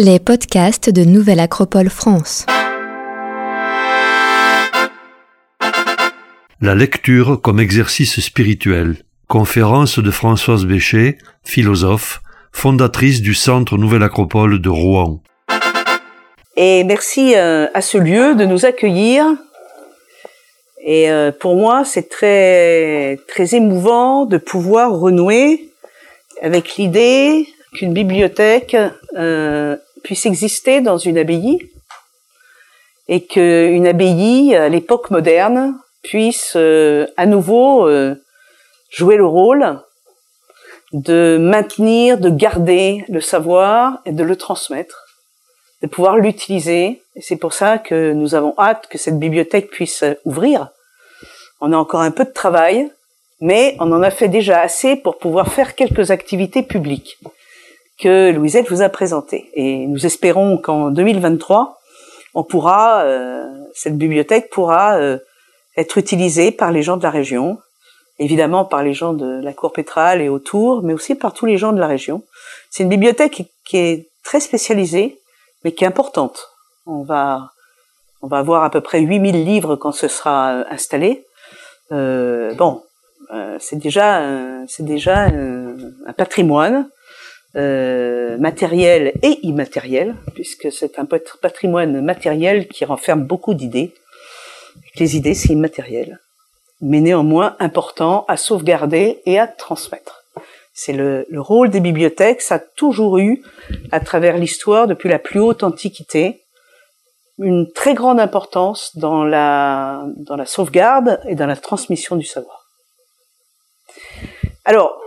Les podcasts de Nouvelle Acropole France. La lecture comme exercice spirituel. Conférence de Françoise Béchet, philosophe, fondatrice du Centre Nouvelle Acropole de Rouen. Et merci euh, à ce lieu de nous accueillir. Et euh, pour moi, c'est très très émouvant de pouvoir renouer avec l'idée qu'une bibliothèque euh, puisse exister dans une abbaye et qu'une abbaye à l'époque moderne puisse euh, à nouveau euh, jouer le rôle de maintenir, de garder le savoir et de le transmettre, de pouvoir l'utiliser. C'est pour ça que nous avons hâte que cette bibliothèque puisse ouvrir. On a encore un peu de travail, mais on en a fait déjà assez pour pouvoir faire quelques activités publiques que Louisette vous a présenté. Et nous espérons qu'en 2023, on pourra, euh, cette bibliothèque pourra euh, être utilisée par les gens de la région, évidemment par les gens de la cour pétrale et autour, mais aussi par tous les gens de la région. C'est une bibliothèque qui est très spécialisée, mais qui est importante. On va, on va avoir à peu près 8000 livres quand ce sera euh, installé. Euh, bon, c'est déjà, c'est déjà un patrimoine euh, matériel et immatériel, puisque c'est un patrimoine matériel qui renferme beaucoup d'idées. Les idées, c'est immatériel, mais néanmoins important à sauvegarder et à transmettre. C'est le, le, rôle des bibliothèques, ça a toujours eu, à travers l'histoire, depuis la plus haute antiquité, une très grande importance dans la, dans la sauvegarde et dans la transmission du savoir. Alors,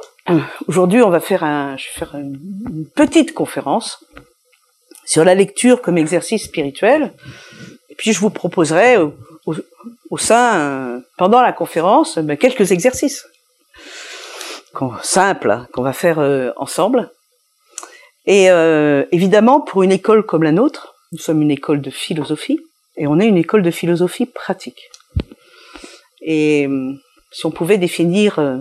Aujourd'hui, on va faire, je vais faire une petite conférence sur la lecture comme exercice spirituel. Et puis, je vous proposerai au, sein, pendant la conférence, ben, quelques exercices simples hein, qu'on va faire euh, ensemble. Et euh, évidemment, pour une école comme la nôtre, nous sommes une école de philosophie, et on est une école de philosophie pratique. Et si on pouvait définir euh,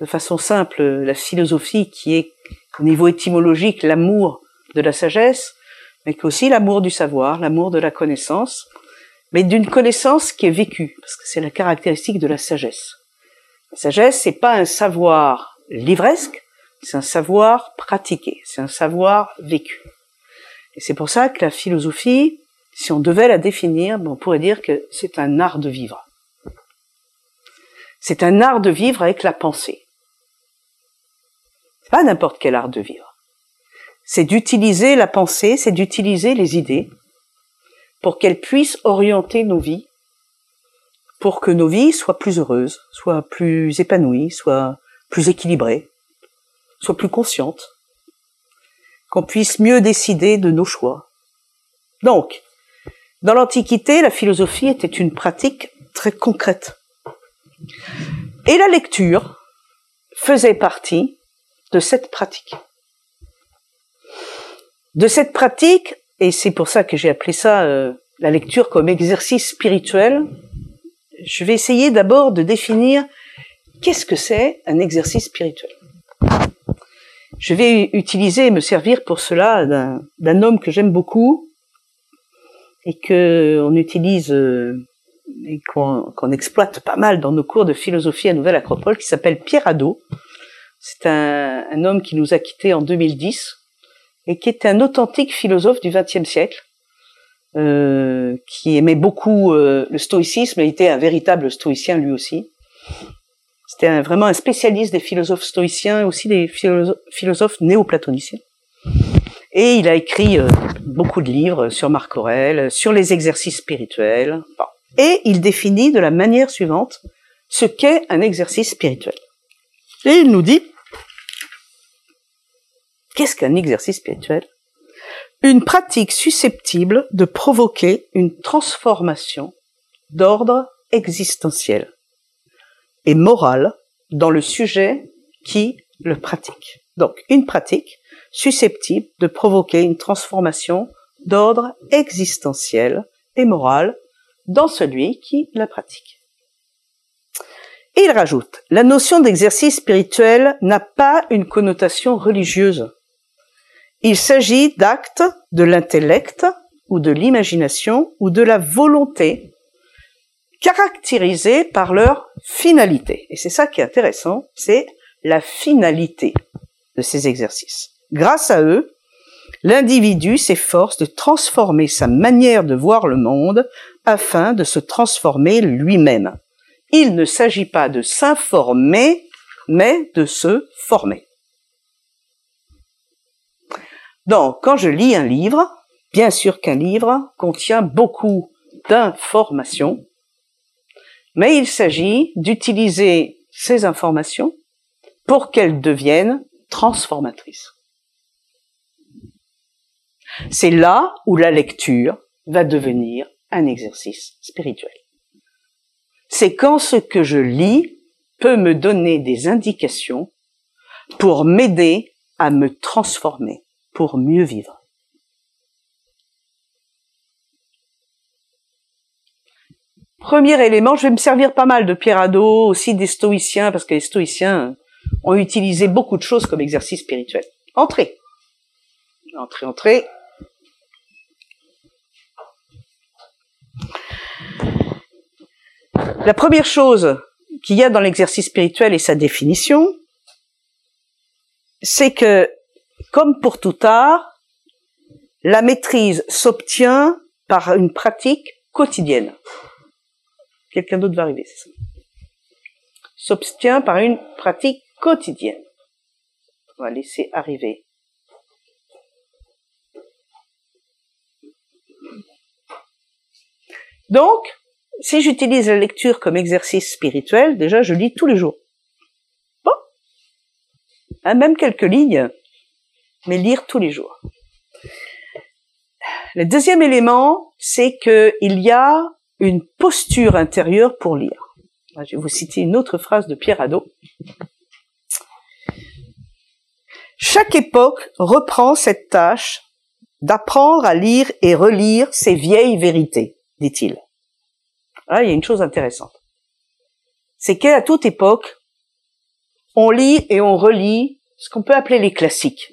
de façon simple la philosophie qui est au niveau étymologique l'amour de la sagesse, mais aussi l'amour du savoir, l'amour de la connaissance, mais d'une connaissance qui est vécue, parce que c'est la caractéristique de la sagesse. La sagesse, c'est pas un savoir livresque, c'est un savoir pratiqué, c'est un savoir vécu. Et c'est pour ça que la philosophie, si on devait la définir, on pourrait dire que c'est un art de vivre. C'est un art de vivre avec la pensée pas n'importe quel art de vivre. C'est d'utiliser la pensée, c'est d'utiliser les idées pour qu'elles puissent orienter nos vies, pour que nos vies soient plus heureuses, soient plus épanouies, soient plus équilibrées, soient plus conscientes, qu'on puisse mieux décider de nos choix. Donc, dans l'Antiquité, la philosophie était une pratique très concrète. Et la lecture faisait partie de cette pratique. De cette pratique, et c'est pour ça que j'ai appelé ça euh, la lecture comme exercice spirituel, je vais essayer d'abord de définir qu'est-ce que c'est un exercice spirituel. Je vais utiliser et me servir pour cela d'un homme que j'aime beaucoup et que on utilise euh, et qu'on exploite pas mal dans nos cours de philosophie à Nouvelle Acropole, qui s'appelle Pierre Hadot, c'est un, homme qui nous a quittés en 2010 et qui était un authentique philosophe du XXe siècle, euh, qui aimait beaucoup euh, le stoïcisme et était un véritable stoïcien lui aussi. C'était vraiment un spécialiste des philosophes stoïciens et aussi des philosophes néoplatoniciens. Et il a écrit euh, beaucoup de livres sur Marc Aurèle, sur les exercices spirituels. Et il définit de la manière suivante ce qu'est un exercice spirituel. Et il nous dit, qu'est-ce qu'un exercice spirituel? Une pratique susceptible de provoquer une transformation d'ordre existentiel et moral dans le sujet qui le pratique. Donc, une pratique susceptible de provoquer une transformation d'ordre existentiel et moral dans celui qui la pratique. Et il rajoute, la notion d'exercice spirituel n'a pas une connotation religieuse. Il s'agit d'actes de l'intellect ou de l'imagination ou de la volonté caractérisés par leur finalité. Et c'est ça qui est intéressant, c'est la finalité de ces exercices. Grâce à eux, l'individu s'efforce de transformer sa manière de voir le monde afin de se transformer lui-même. Il ne s'agit pas de s'informer, mais de se former. Donc, quand je lis un livre, bien sûr qu'un livre contient beaucoup d'informations, mais il s'agit d'utiliser ces informations pour qu'elles deviennent transformatrices. C'est là où la lecture va devenir un exercice spirituel. C'est quand ce que je lis peut me donner des indications pour m'aider à me transformer, pour mieux vivre. Premier élément, je vais me servir pas mal de Pierre Hadot, aussi des stoïciens, parce que les stoïciens ont utilisé beaucoup de choses comme exercice spirituel. Entrez. Entrez, entrez. La première chose qu'il y a dans l'exercice spirituel et sa définition, c'est que, comme pour tout art, la maîtrise s'obtient par une pratique quotidienne. Quelqu'un d'autre va arriver, c'est ça. S'obtient par une pratique quotidienne. On va laisser arriver. Donc, si j'utilise la lecture comme exercice spirituel, déjà je lis tous les jours. Bon, hein, même quelques lignes, mais lire tous les jours. Le deuxième élément, c'est qu'il y a une posture intérieure pour lire. Je vais vous citer une autre phrase de Pierre Hadot. Chaque époque reprend cette tâche d'apprendre à lire et relire ces vieilles vérités, dit-il. Là, il y a une chose intéressante. C'est qu'à toute époque, on lit et on relit ce qu'on peut appeler les classiques.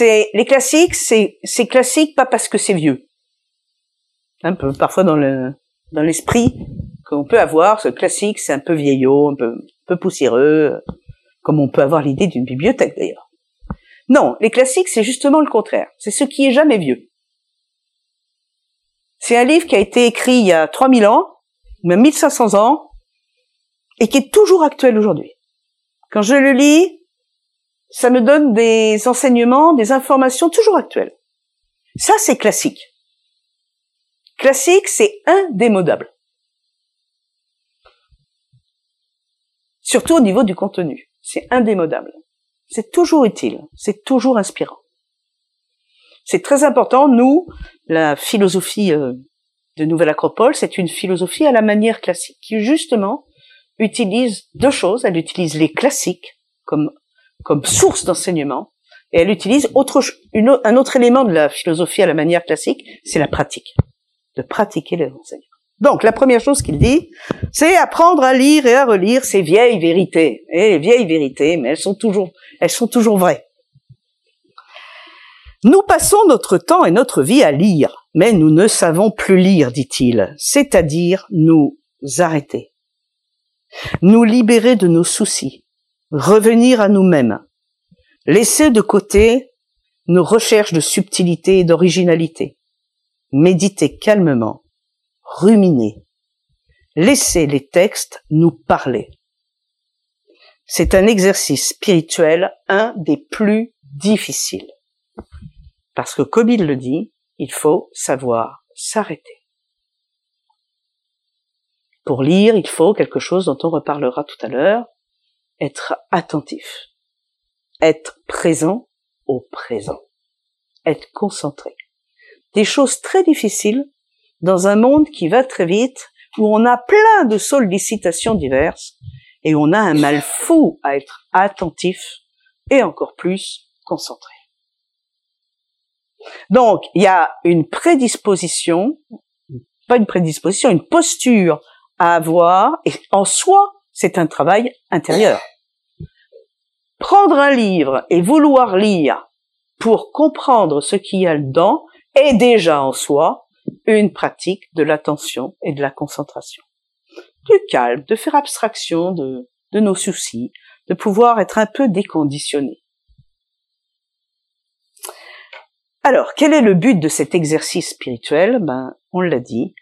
Les classiques, c'est classique pas parce que c'est vieux. Un peu parfois dans l'esprit qu'on peut avoir, ce classique, c'est un peu vieillot, un peu, un peu poussiéreux, comme on peut avoir l'idée d'une bibliothèque d'ailleurs. Non, les classiques, c'est justement le contraire. C'est ce qui est jamais vieux. C'est un livre qui a été écrit il y a 3000 ans, même 1500 ans, et qui est toujours actuel aujourd'hui. Quand je le lis, ça me donne des enseignements, des informations toujours actuelles. Ça, c'est classique. Classique, c'est indémodable. Surtout au niveau du contenu. C'est indémodable. C'est toujours utile. C'est toujours inspirant. C'est très important. Nous, la philosophie euh, de Nouvelle Acropole, c'est une philosophie à la manière classique, qui justement utilise deux choses. Elle utilise les classiques comme, comme source d'enseignement, et elle utilise un autre élément de la philosophie à la manière classique, c'est la pratique, de pratiquer les enseignements. Donc, la première chose qu'il dit, c'est apprendre à lire et à relire ces vieilles vérités. Et les vieilles vérités, mais elles sont toujours, elles sont toujours vraies. Nous passons notre temps et notre vie à lire, mais nous ne savons plus lire, dit-il, c'est-à-dire nous arrêter, nous libérer de nos soucis, revenir à nous-mêmes, laisser de côté nos recherches de subtilité et d'originalité, méditer calmement, ruminer, laisser les textes nous parler. C'est un exercice spirituel, un des plus difficiles. Parce que comme il le dit, il faut savoir s'arrêter. Pour lire, il faut quelque chose dont on reparlera tout à l'heure, être attentif, être présent au présent, être concentré. Des choses très difficiles dans un monde qui va très vite, où on a plein de sollicitations diverses, et on a un mal fou à être attentif et encore plus concentré. Donc, il y a une prédisposition, pas une prédisposition, une posture à avoir, et en soi, c'est un travail intérieur. Prendre un livre et vouloir lire pour comprendre ce qu'il y a dedans est déjà en soi une pratique de l'attention et de la concentration. Du calme, de faire abstraction de, de nos soucis, de pouvoir être un peu déconditionné. Alors, quel est le but de cet exercice spirituel? Ben, on l'a dit.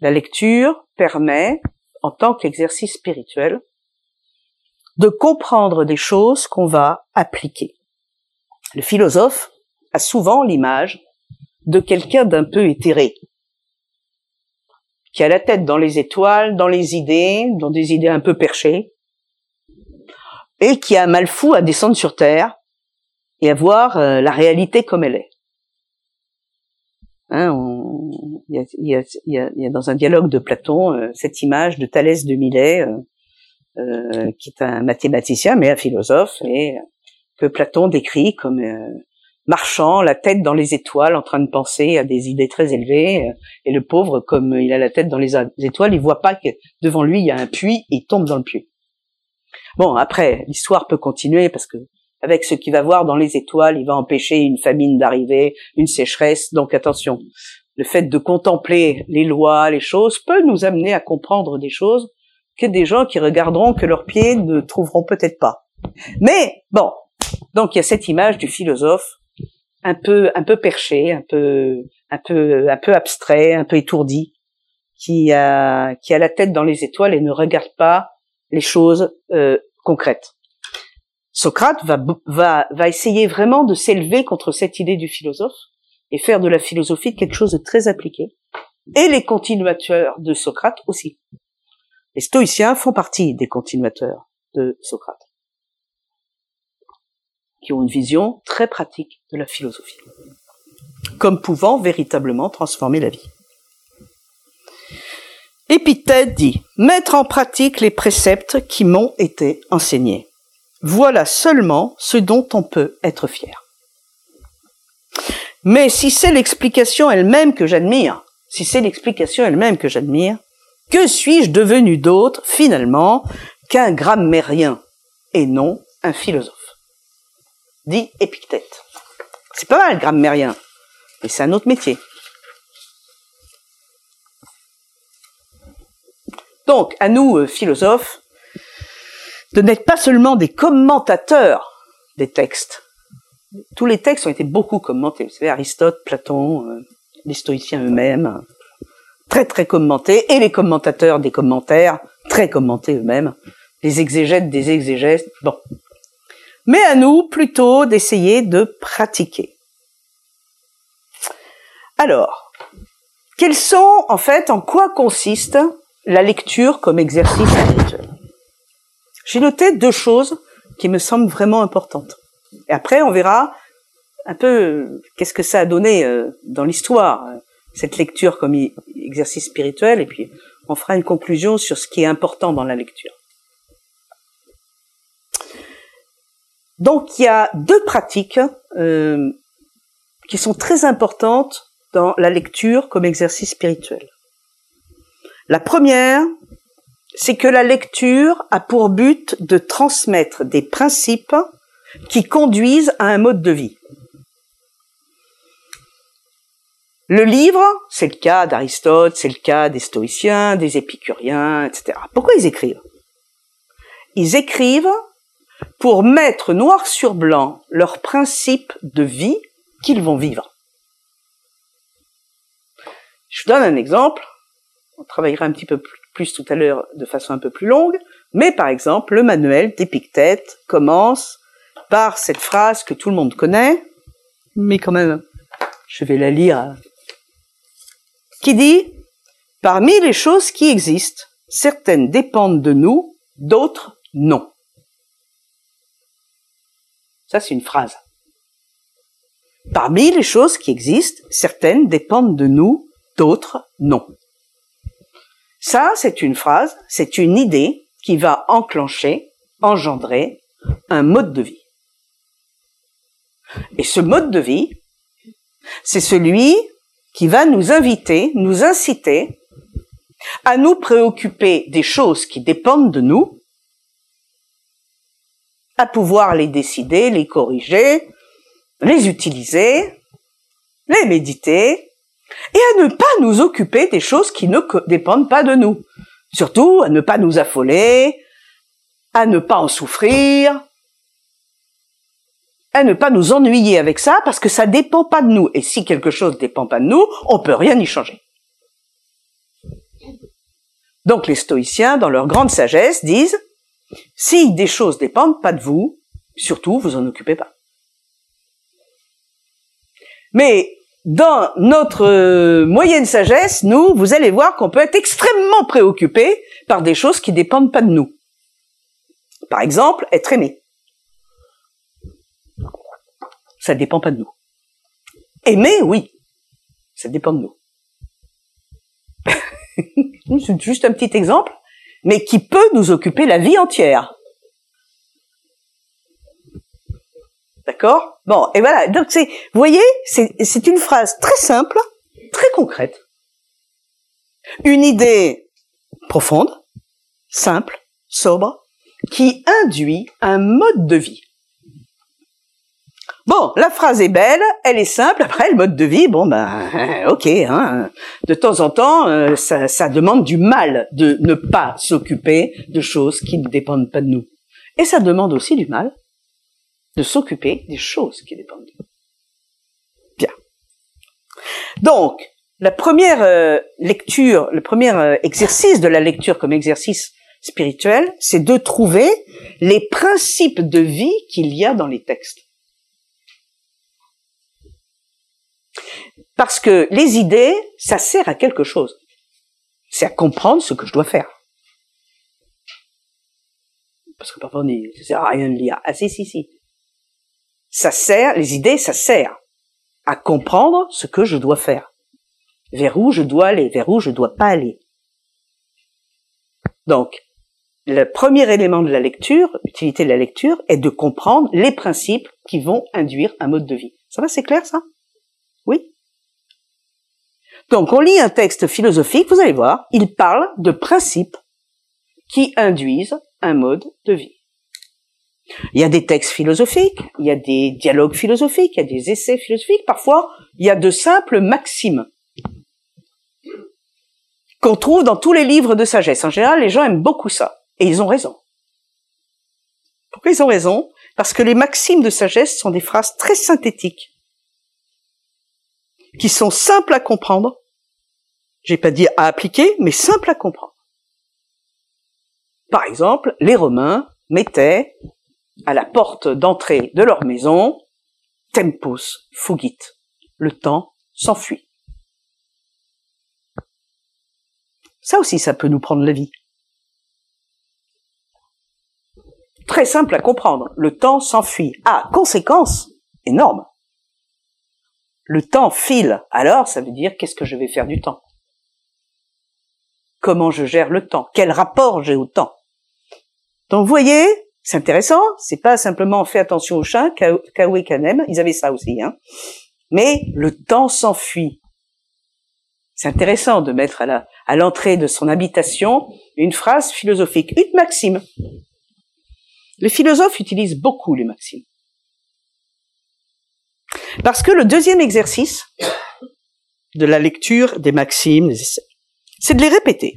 La lecture permet, en tant qu'exercice spirituel, de comprendre des choses qu'on va appliquer. Le philosophe a souvent l'image de quelqu'un d'un peu éthéré, qui a la tête dans les étoiles, dans les idées, dans des idées un peu perchées, et qui a mal fou à descendre sur Terre et à voir euh, la réalité comme elle est. Hein, il, y a, y, a, y, a, dans un dialogue de Platon euh, cette image de Thalès de Milet, euh, qui est un mathématicien mais un philosophe, et que Platon décrit comme marchant, la tête dans les étoiles, en train de penser à des idées très élevées. Euh, et le pauvre, comme il a la tête dans les étoiles, il voit pas que devant lui il y a un puits, il tombe dans le puits. Bon, après, l'histoire peut continuer parce que avec ce qu'il va voir dans les étoiles, il va empêcher une famine d'arriver, une sécheresse. Donc attention, le fait de contempler les lois, les choses, peut nous amener à comprendre des choses que des gens qui regarderont que leurs pieds ne trouveront peut-être pas. Mais bon, donc il y a cette image du philosophe un peu un peu perché, un peu un peu un peu abstrait, un peu étourdi, qui a qui a la tête dans les étoiles et ne regarde pas les choses euh, concrètes. Socrate va va va essayer vraiment de s'élever contre cette idée du philosophe et faire de la philosophie quelque chose de très appliqué. Et les continuateurs de Socrate aussi. Les stoïciens font partie des continuateurs de Socrate qui ont une vision très pratique de la philosophie, comme pouvant véritablement transformer la vie. Épithète dit mettre en pratique les préceptes qui m'ont été enseignés. Voilà seulement ce dont on peut être fier. Mais si c'est l'explication elle-même que j'admire, si c'est l'explication elle-même que j'admire, que suis-je devenu d'autre, finalement, qu'un grammairien et non un philosophe? Dit Épictète. C'est pas mal, grammairien, mais c'est un autre métier. Donc, à nous, euh, philosophes, de n'être pas seulement des commentateurs des textes. Tous les textes ont été beaucoup commentés. Vous savez, Aristote, Platon, euh, les stoïciens eux-mêmes, très très commentés, et les commentateurs des commentaires, très commentés eux-mêmes, les exégètes des exégètes. Bon, mais à nous plutôt d'essayer de pratiquer. Alors, quels sont en fait, en quoi consiste la lecture comme exercice spirituel? J'ai noté deux choses qui me semblent vraiment importantes. Et après, on verra un peu qu'est-ce que ça a donné euh, dans l'histoire, cette lecture comme exercice spirituel, et puis on fera une conclusion sur ce qui est important dans la lecture. Donc il y a deux pratiques euh, qui sont très importantes dans la lecture comme exercice spirituel. La première, c'est que la lecture a pour but de transmettre des principes qui conduisent à un mode de vie. Le livre, c'est le cas d'Aristote, c'est le cas des stoïciens, des épicuriens, etc. Pourquoi ils écrivent? Ils écrivent pour mettre noir sur blanc leurs principes de vie qu'ils vont vivre. Je vous donne un exemple. On travaillera un petit peu plus tout à l'heure de façon un peu plus longue. Mais par exemple, le manuel d'Épictète commence par cette phrase que tout le monde connaît, mais quand même, je vais la lire, qui dit, parmi les choses qui existent, certaines dépendent de nous, d'autres non. Ça, c'est une phrase. Parmi les choses qui existent, certaines dépendent de nous, d'autres non. Ça, c'est une phrase, c'est une idée qui va enclencher, engendrer un mode de vie. Et ce mode de vie, c'est celui qui va nous inviter, nous inciter à nous préoccuper des choses qui dépendent de nous à pouvoir les décider, les corriger, les utiliser, les méditer, et à ne pas nous occuper des choses qui ne dépendent pas de nous. Surtout à ne pas nous affoler, à ne pas en souffrir, à ne pas nous ennuyer avec ça parce que ça dépend pas de nous. Et si quelque chose ne dépend pas de nous, on peut rien y changer. Donc les stoïciens, dans leur grande sagesse, disent, si des choses dépendent pas de vous, surtout vous en occupez pas. Mais dans notre euh, moyenne sagesse, nous, vous allez voir qu'on peut être extrêmement préoccupé par des choses qui dépendent pas de nous. Par exemple, être aimé. Ça dépend pas de nous. Aimer, oui. Ça dépend de nous. C'est juste un petit exemple, mais qui peut nous occuper la vie entière. D'accord? Bon, et voilà. Donc c'est, vous voyez, c'est une phrase très simple, très concrète. Une idée profonde, simple, sobre, qui induit un mode de vie. Bon, la phrase est belle, elle est simple. Après, le mode de vie, bon ben, ok. Hein, de temps en temps, euh, ça, ça demande du mal de ne pas s'occuper de choses qui ne dépendent pas de nous. Et ça demande aussi du mal de s'occuper des choses qui dépendent de nous. Bien. Donc, la première euh, lecture, le premier euh, exercice de la lecture comme exercice spirituel, c'est de trouver les principes de vie qu'il y a dans les textes. Parce que les idées, ça sert à quelque chose. C'est à comprendre ce que je dois faire. Parce que parfois on dit, ça sert à rien de lire. Ah si, si, si. Ça sert, les idées, ça sert à comprendre ce que je dois faire. Vers où je dois aller, vers où je dois pas aller. Donc, le premier élément de la lecture, l'utilité de la lecture, est de comprendre les principes qui vont induire un mode de vie. Ça va, c'est clair ça? Oui? Donc on lit un texte philosophique, vous allez voir, il parle de principes qui induisent un mode de vie. Il y a des textes philosophiques, il y a des dialogues philosophiques, il y a des essais philosophiques, parfois il y a de simples maximes qu'on trouve dans tous les livres de sagesse. En général, les gens aiment beaucoup ça. Et ils ont raison. Pourquoi ils ont raison? Parce que les maximes de sagesse sont des phrases très synthétiques, qui sont simples à comprendre. J'ai pas dit à appliquer, mais simples à comprendre. Par exemple, les Romains mettaient à la porte d'entrée de leur maison tempus fugit. Le temps s'enfuit. Ça aussi, ça peut nous prendre la vie. Très simple à comprendre. Le temps s'enfuit. Ah, conséquence énorme. Le temps file. Alors, ça veut dire qu'est-ce que je vais faire du temps? Comment je gère le temps? Quel rapport j'ai au temps? Donc, vous voyez, c'est intéressant. C'est pas simplement fait attention aux chiens, Kao et Kanem, ils avaient ça aussi. Hein. Mais le temps s'enfuit. C'est intéressant de mettre à l'entrée de son habitation une phrase philosophique, une maxime. Les philosophes utilisent beaucoup les maximes. Parce que le deuxième exercice de la lecture des maximes, c'est de les répéter.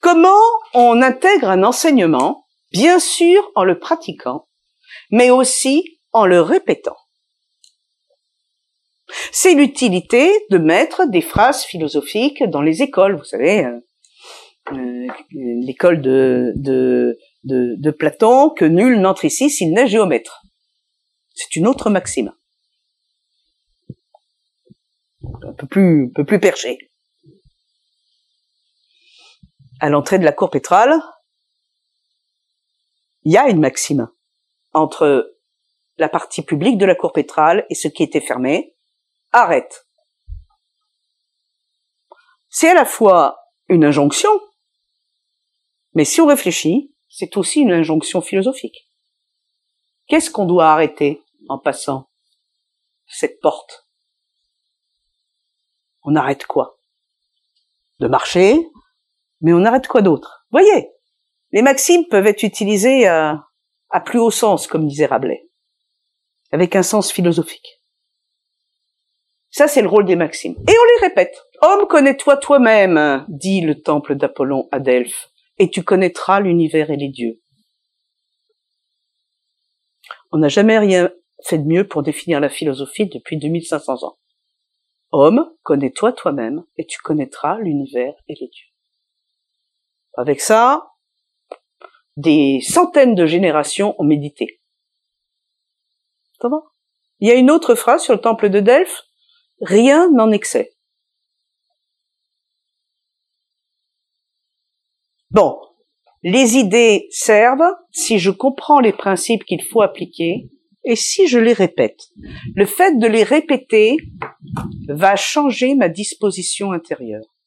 Comment on intègre un enseignement, bien sûr en le pratiquant, mais aussi en le répétant? C'est l'utilité de mettre des phrases philosophiques dans les écoles, vous savez, euh, euh, l'école de, de, de, Platon, que nul n'entre ici s'il n'est géomètre. C'est une autre maxime. Un peu plus, un peu plus perché. À l'entrée de la cour pétrale, il y a une maxime entre la partie publique de la cour pétrale et ce qui était fermé. Arrête. C'est à la fois une injonction mais si on réfléchit, c'est aussi une injonction philosophique. Qu'est-ce qu'on doit arrêter en passant cette porte? On arrête quoi? De marcher, mais on arrête quoi d'autre? Voyez Les maximes peuvent être utilisées à, à plus haut sens, comme disait Rabelais, avec un sens philosophique. Ça, c'est le rôle des maximes. Et on les répète. Homme, connais-toi toi-même, dit le temple d'Apollon à Delphes, et tu connaîtras l'univers et les dieux. On n'a jamais rien fait de mieux pour définir la philosophie depuis 2500 ans. Homme, connais-toi toi-même, et tu connaîtras l'univers et les dieux. Avec ça, des centaines de générations ont médité. Comment? Il y a une autre phrase sur le temple de Delphes. Rien n'en excès. Bon, les idées servent si je comprends les principes qu'il faut appliquer et si je les répète. Le fait de les répéter va changer ma disposition intérieure.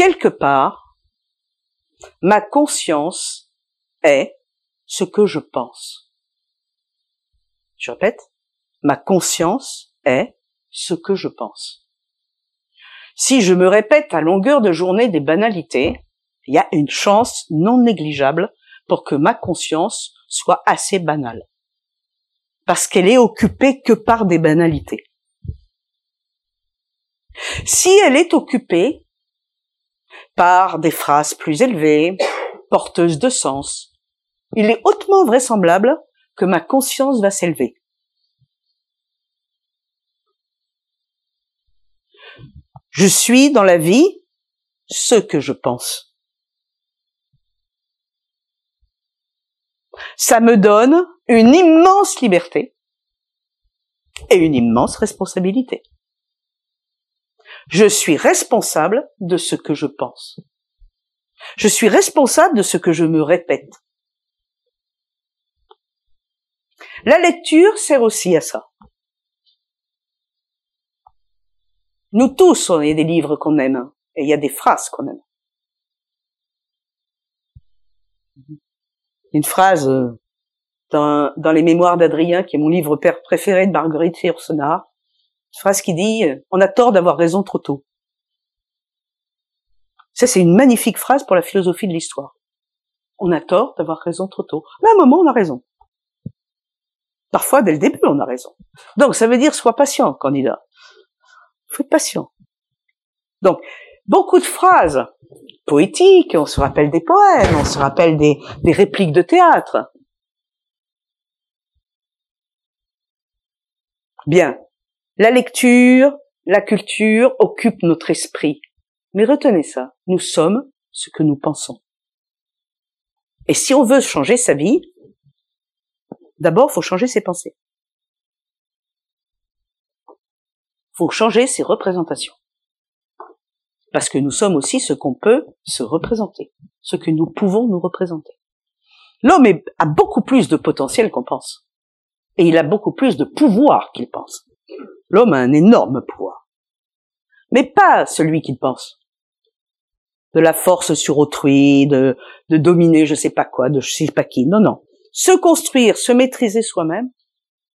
Quelque part, Ma conscience est ce que je pense. Je répète, ma conscience est ce que je pense. Si je me répète à longueur de journée des banalités, il y a une chance non négligeable pour que ma conscience soit assez banale. Parce qu'elle est occupée que par des banalités. Si elle est occupée par des phrases plus élevées, porteuses de sens. Il est hautement vraisemblable que ma conscience va s'élever. Je suis dans la vie ce que je pense. Ça me donne une immense liberté et une immense responsabilité. Je suis responsable de ce que je pense. Je suis responsable de ce que je me répète. La lecture sert aussi à ça. Nous tous, on a des livres qu'on aime, et il y a des phrases qu'on aime. Une phrase euh, dans, les mémoires d'Adrien, qui est mon livre préféré de Marguerite Yourcenar, phrase qui dit euh, on a tort d'avoir raison trop tôt. Ça, c'est une magnifique phrase pour la philosophie de l'histoire. On a tort d'avoir raison trop tôt. Mais à un moment, on a raison. Parfois, dès le début, on a raison. Donc, ça veut dire sois patient, candidat. Faut être patient. Donc, beaucoup de phrases poétiques, on se rappelle des poèmes, on se rappelle des répliques de théâtre. Bien. La lecture, la culture occupent notre esprit. Mais retenez ça, nous sommes ce que nous pensons. Et si on veut changer sa vie, d'abord, faut changer ses pensées. Faut changer ses représentations. Parce que nous sommes aussi ce qu'on peut se représenter, ce que nous pouvons nous représenter. L'homme a beaucoup plus de potentiel qu'on pense. Et il a beaucoup plus de pouvoir qu'il pense. L'homme a un énorme pouvoir. Mais pas celui qu'il pense. De la force sur autrui, de, de dominer je sais pas quoi, de je sais pas qui. Non, non. Se construire, se maîtriser soi-même,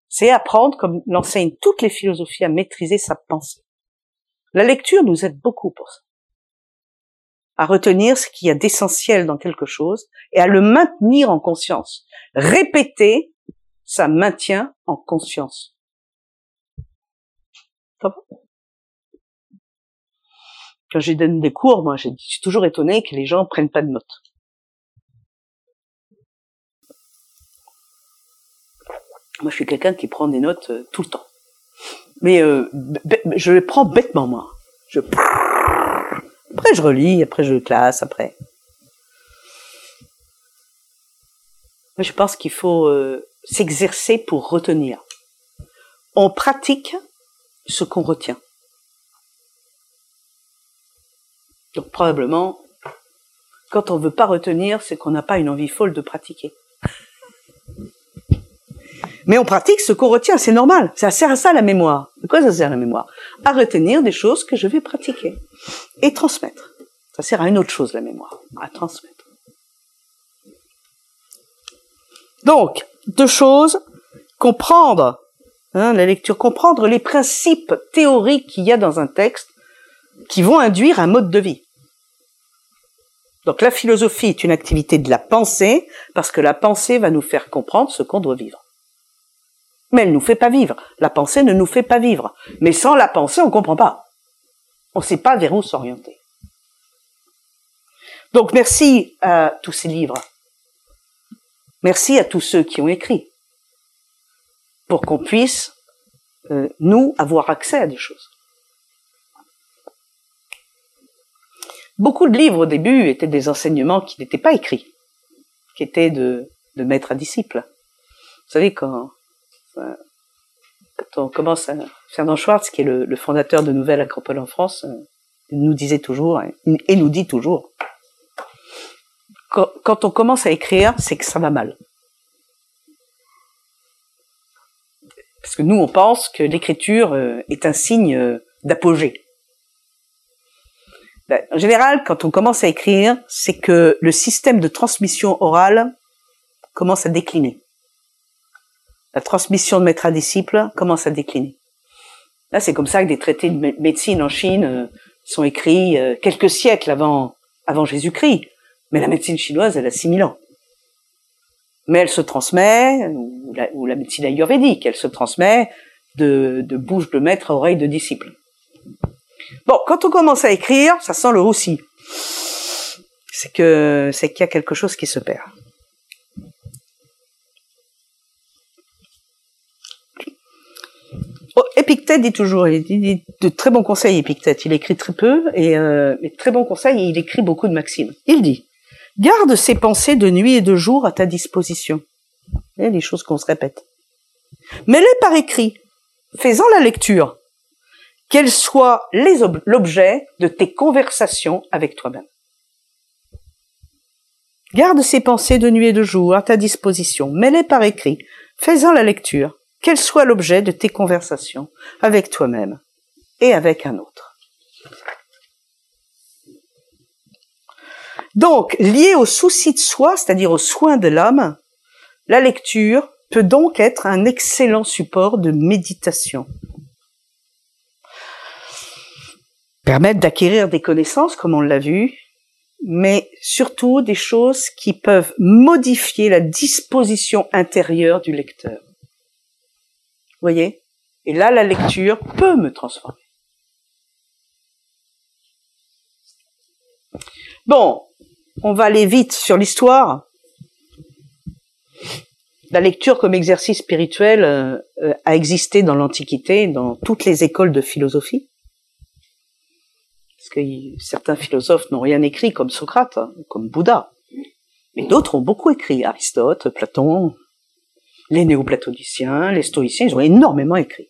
c'est apprendre, comme l'enseignent toutes les philosophies, à maîtriser sa pensée. La lecture nous aide beaucoup pour ça. À retenir ce qu'il y a d'essentiel dans quelque chose et à le maintenir en conscience. Répéter, ça maintient en conscience. Quand j'ai donné des cours, moi, je suis toujours étonné que les gens prennent pas de notes. Moi, je suis quelqu'un qui prend des notes euh, tout le temps. Mais euh, je les prends bêtement, moi. Je... Après, je relis, après, je classe, après. Moi, je pense qu'il faut euh, s'exercer pour retenir. On pratique ce qu'on retient. Donc probablement, quand on ne veut pas retenir, c'est qu'on n'a pas une envie folle de pratiquer. Mais on pratique ce qu'on retient, c'est normal. Ça sert à ça la mémoire. De quoi ça sert la mémoire? À retenir des choses que je vais pratiquer et transmettre. Ça sert à une autre chose la mémoire, à transmettre. Donc, deux choses, comprendre Hein, la lecture, comprendre les principes théoriques qu'il y a dans un texte qui vont induire un mode de vie. Donc la philosophie est une activité de la pensée, parce que la pensée va nous faire comprendre ce qu'on doit vivre. Mais elle ne nous fait pas vivre. La pensée ne nous fait pas vivre. Mais sans la pensée, on ne comprend pas. On ne sait pas vers où s'orienter. Donc merci à tous ces livres. Merci à tous ceux qui ont écrit. Pour qu'on puisse, euh, nous, avoir accès à des choses. Beaucoup de livres au début étaient des enseignements qui n'étaient pas écrits, qui étaient de, maître à disciple. Vous savez, quand, euh, quand on commence à... Fernand Schwartz, qui est le, fondateur de Nouvelle Acropole en France, euh, nous disait toujours, et nous dit toujours, quand on commence à écrire, c'est que ça va mal. Parce que nous, on pense que l'écriture euh, est un signe d'apogée. Ben, en général, quand on commence à écrire, c'est que le système de transmission orale commence à décliner. La transmission de maître à disciple commence à décliner. Là, c'est comme ça que des traités de médecine en Chine euh, sont écrits euh, quelques siècles avant, avant Jésus-Christ. Mais la médecine chinoise, elle a 6000 ans. Mais elle se transmet, ou la, ou la médecine ayurvédique, elle se transmet de, bouche de maître à oreille de disciple. Bon, quand on commence à écrire, ça sent le roussi. C'est que c'est qu'il y a quelque chose qui se perd. Oh, Épictète dit toujours, il dit de très bons conseils, Épictète. Il écrit très peu, et euh, mais très bons conseils, et il écrit beaucoup de maximes. Il dit, garde ces pensées de nuit et de jour à ta disposition. Et les choses qu'on se répète. Mets-les par écrit, faisant la lecture, qu'elles soient l'objet de tes conversations avec toi-même. Garde ces pensées de nuit et de jour à ta disposition, mets-les par écrit, fais-en la lecture, qu'elles soient l'objet de tes conversations avec toi-même et avec un autre. Donc, lié au souci de soi, c'est-à-dire aux soins de l'âme, la lecture peut donc être un excellent support de méditation, permettre d'acquérir des connaissances, comme on l'a vu, mais surtout des choses qui peuvent modifier la disposition intérieure du lecteur. Vous voyez? Et là, la lecture peut me transformer. Bon, on va aller vite sur l'histoire. La lecture comme exercice spirituel euh, euh, a existé dans l'Antiquité, dans toutes les écoles de philosophie que certains philosophes n'ont rien écrit comme Socrate, hein, comme Bouddha. Mais d'autres ont beaucoup écrit. Aristote, Platon, les néoplatoniciens, les stoïciens, ils ont énormément écrit.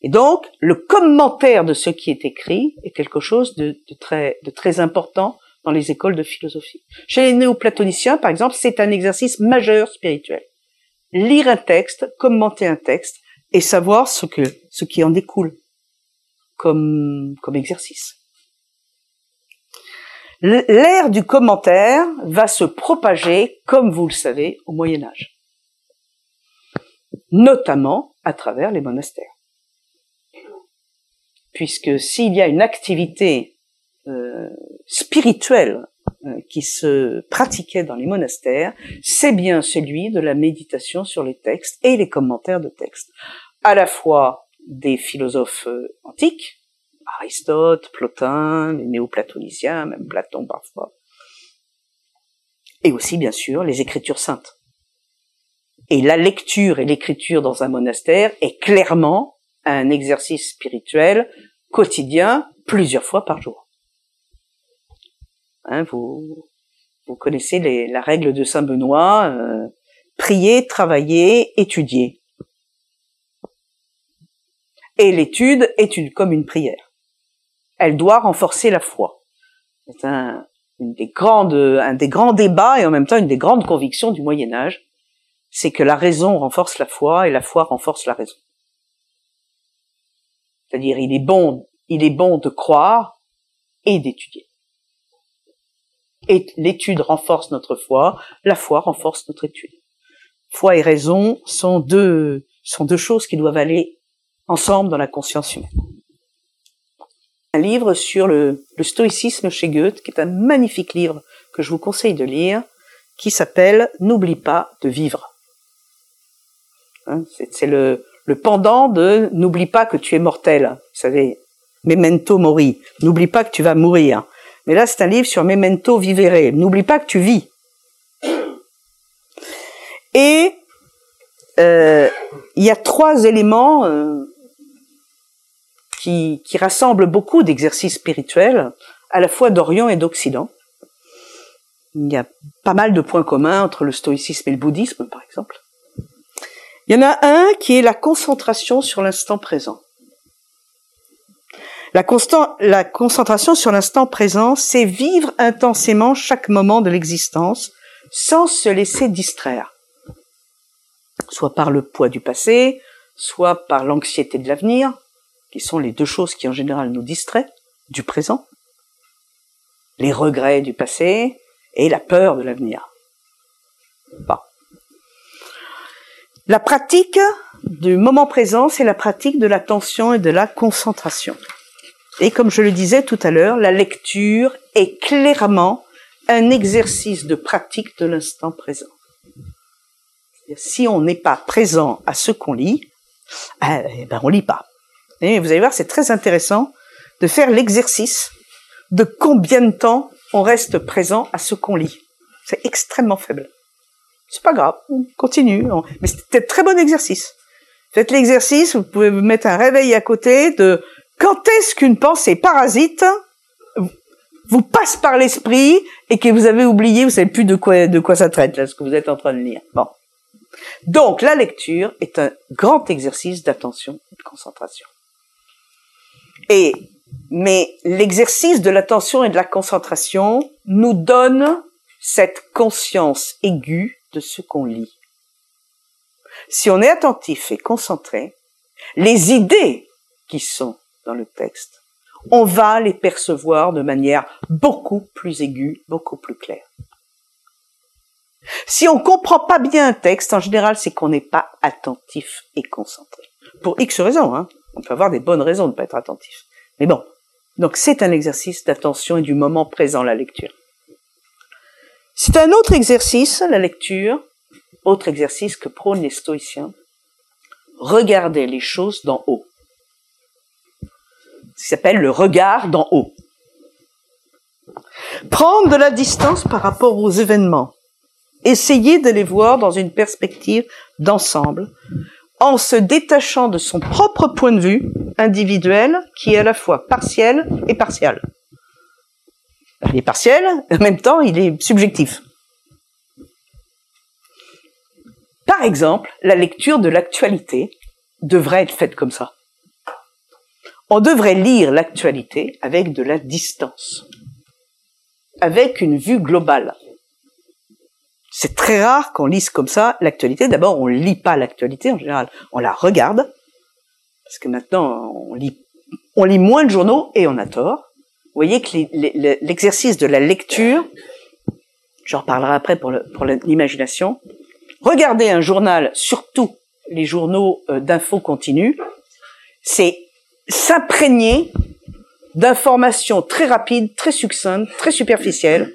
Et donc, le commentaire de ce qui est écrit est quelque chose de très important dans les écoles de philosophie. Chez les néoplatoniciens, par exemple, c'est un exercice majeur spirituel. Lire un texte, commenter un texte, et savoir ce que, ce qui en découle comme, comme exercice. L'ère du commentaire va se propager, comme vous le savez, au Moyen Âge, notamment à travers les monastères. Puisque s'il y a une activité euh, spirituelle euh, qui se pratiquait dans les monastères, c'est bien celui de la méditation sur les textes et les commentaires de textes, à la fois des philosophes euh, antiques, Aristote, Plotin, les néoplatoniciens, même Platon parfois, et aussi bien sûr les écritures saintes. Et la lecture et l'écriture dans un monastère est clairement un exercice spirituel quotidien plusieurs fois par jour. Hein, vous, connaissez la règle de Saint Benoît, euh, prier, travailler, étudier. Et l'étude est une, comme une prière. Elle doit renforcer la foi. C'est un, des un des grands débats et en même temps une des grandes convictions du Moyen Âge, c'est que la raison renforce la foi et la foi renforce la raison. C'est-à-dire, il est bon, il est bon de croire et d'étudier. Et l'étude renforce notre foi, la foi renforce notre étude. Foi et raison sont deux, sont deux choses qui doivent aller ensemble dans la conscience humaine. un livre sur le, stoïcisme chez Goethe, qui est un magnifique livre que je vous conseille de lire, qui s'appelle N'oublie pas de vivre. Hein, c'est le pendant de N'oublie pas que tu es mortel. Vous savez, Memento mori. N'oublie pas que tu vas mourir. Mais là, c'est un livre sur Memento vivere. N'oublie pas que tu vis. Et euh, il y a trois éléments euh, qui, qui rassemblent beaucoup d'exercices spirituels, à la fois d'Orient et d'Occident. Il y a pas mal de points communs entre le stoïcisme et le bouddhisme, par exemple. Il y en a un qui est la concentration sur l'instant présent. La, concentration sur l'instant présent, c'est vivre intensément chaque moment de l'existence sans se laisser distraire. Soit par le poids du passé, soit par l'anxiété de l'avenir, qui sont les deux choses qui en général nous distraient du présent, les regrets du passé et la peur de l'avenir. La pratique du moment présent, c'est la pratique de l'attention et de la concentration. Et comme je le disais tout à l'heure, la lecture est clairement un exercice de pratique de l'instant présent. Si on n'est pas présent à ce qu'on lit, eh ben on lit pas. Vous allez voir, c'est très intéressant de faire l'exercice de combien de temps on reste présent à ce qu'on lit. C'est extrêmement faible. C'est pas grave, on continue. Mais c'est un très bon exercice. Faites l'exercice, vous pouvez vous mettre un réveil à côté de quand est-ce qu'une pensée parasite vous passe par l'esprit et que vous avez oublié, vous savez plus de quoi, de quoi ça traite, là, ce que vous êtes en train de lire? Bon. Donc, la lecture est un grand exercice d'attention et de concentration. Et, mais l'exercice de l'attention et de la concentration nous donne cette conscience aiguë de ce qu'on lit. Si on est attentif et concentré, les idées qui sont dans le texte, on va les percevoir de manière beaucoup plus aiguë, beaucoup plus claire. Si on comprend pas bien un texte, en général, c'est qu'on n'est pas attentif et concentré. Pour X raisons, hein. On peut avoir des bonnes raisons de ne pas être attentif. Mais bon. Donc c'est un exercice d'attention et du moment présent, la lecture. C'est un autre exercice, la lecture, autre exercice que prônent les stoïciens. Regarder les choses d'en haut qui s'appelle le regard d'en haut. Prendre de la distance par rapport aux événements. Essayer de les voir dans une perspective d'ensemble, en se détachant de son propre point de vue individuel, qui est à la fois partiel et partial. Il est partiel, en même temps, il est subjectif. Par exemple, la lecture de l'actualité devrait être faite comme ça on devrait lire l'actualité avec de la distance, avec une vue globale. C'est très rare qu'on lise comme ça l'actualité. D'abord, on lit pas l'actualité en général, on la regarde, parce que maintenant on lit, moins de journaux et on a tort. Vous voyez que l'exercice de la lecture, j'en reparlerai après pour l'imagination, regarder un journal, surtout les journaux euh, d'infos continues, c'est s'imprégner d'informations très rapides, très succinctes, très superficielles,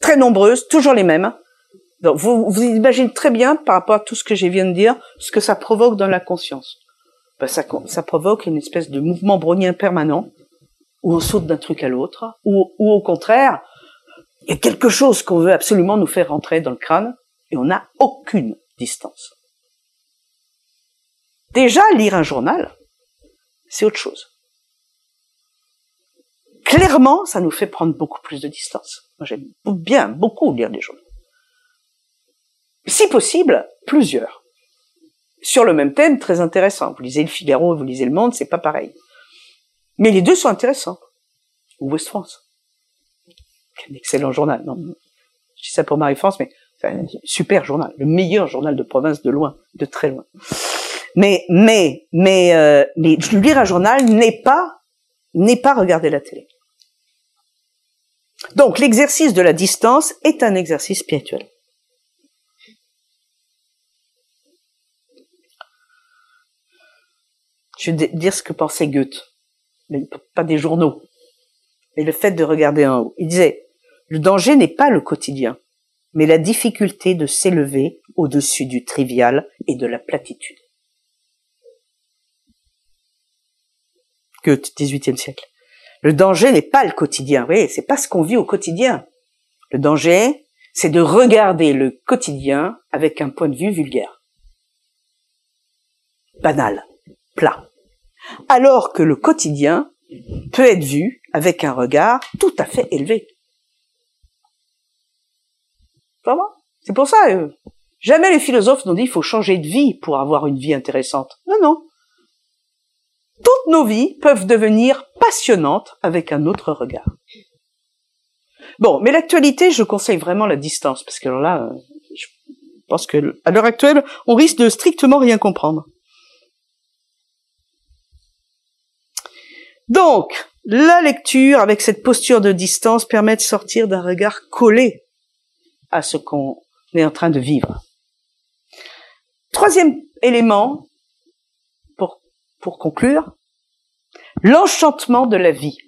très nombreuses, toujours les mêmes. Donc vous, vous imaginez très bien par rapport à tout ce que je viens de dire, ce que ça provoque dans la conscience. Ben, ça, ça provoque une espèce de mouvement brownien permanent, où on saute d'un truc à l'autre, ou, au contraire, il y a quelque chose qu'on veut absolument nous faire rentrer dans le crâne, et on n'a aucune distance. Déjà, lire un journal, c'est autre chose. Clairement, ça nous fait prendre beaucoup plus de distance. Moi, j'aime bien, beaucoup lire des journaux. Si possible, plusieurs. Sur le même thème, très intéressant. Vous lisez le Figaro, vous lisez le Monde, c'est pas pareil. Mais les deux sont intéressants. Ou West France. Un excellent journal. Non, je dis ça pour Marie-France, mais c'est un super journal. Le meilleur journal de province de loin, de très loin. Mais, mais, mais, euh, mais lire un journal n'est pas, n'est pas regarder la télé. Donc, l'exercice de la distance est un exercice spirituel. Je vais dire ce que pensait Goethe. mais pas des journaux, mais le fait de regarder en haut. Il disait, le danger n'est pas le quotidien, mais la difficulté de s'élever au-dessus du trivial et de la platitude. Goethe, 18e siècle. Le danger n'est pas le quotidien, oui, c'est pas ce qu'on vit au quotidien. Le danger, c'est de regarder le quotidien avec un point de vue vulgaire. Banal, plat. Alors que le quotidien peut être vu avec un regard tout à fait élevé. C'est pour ça, euh, jamais les philosophes n'ont dit il faut changer de vie pour avoir une vie intéressante. Non, non. Toutes nos vies peuvent devenir passionnantes avec un autre regard. Bon, mais l'actualité, je conseille vraiment la distance, parce que là, je pense que à l'heure actuelle, on risque de strictement rien comprendre. Donc, la lecture avec cette posture de distance permet de sortir d'un regard collé à ce qu'on est en train de vivre. Troisième élément, pour, conclure, l'enchantement de la vie,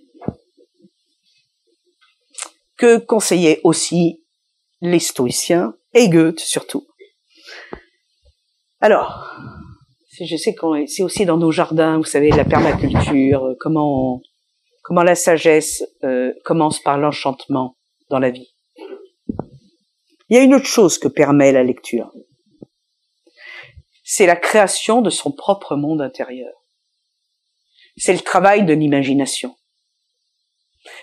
que conseillaient aussi les stoïciens et Goethe surtout. Alors, je sais qu'on c'est aussi dans nos jardins, vous savez, la permaculture, comment comment la sagesse euh, commence par l'enchantement dans la vie. Il y a une autre chose que permet la lecture. C'est la création de son propre monde intérieur. C'est le travail de l'imagination.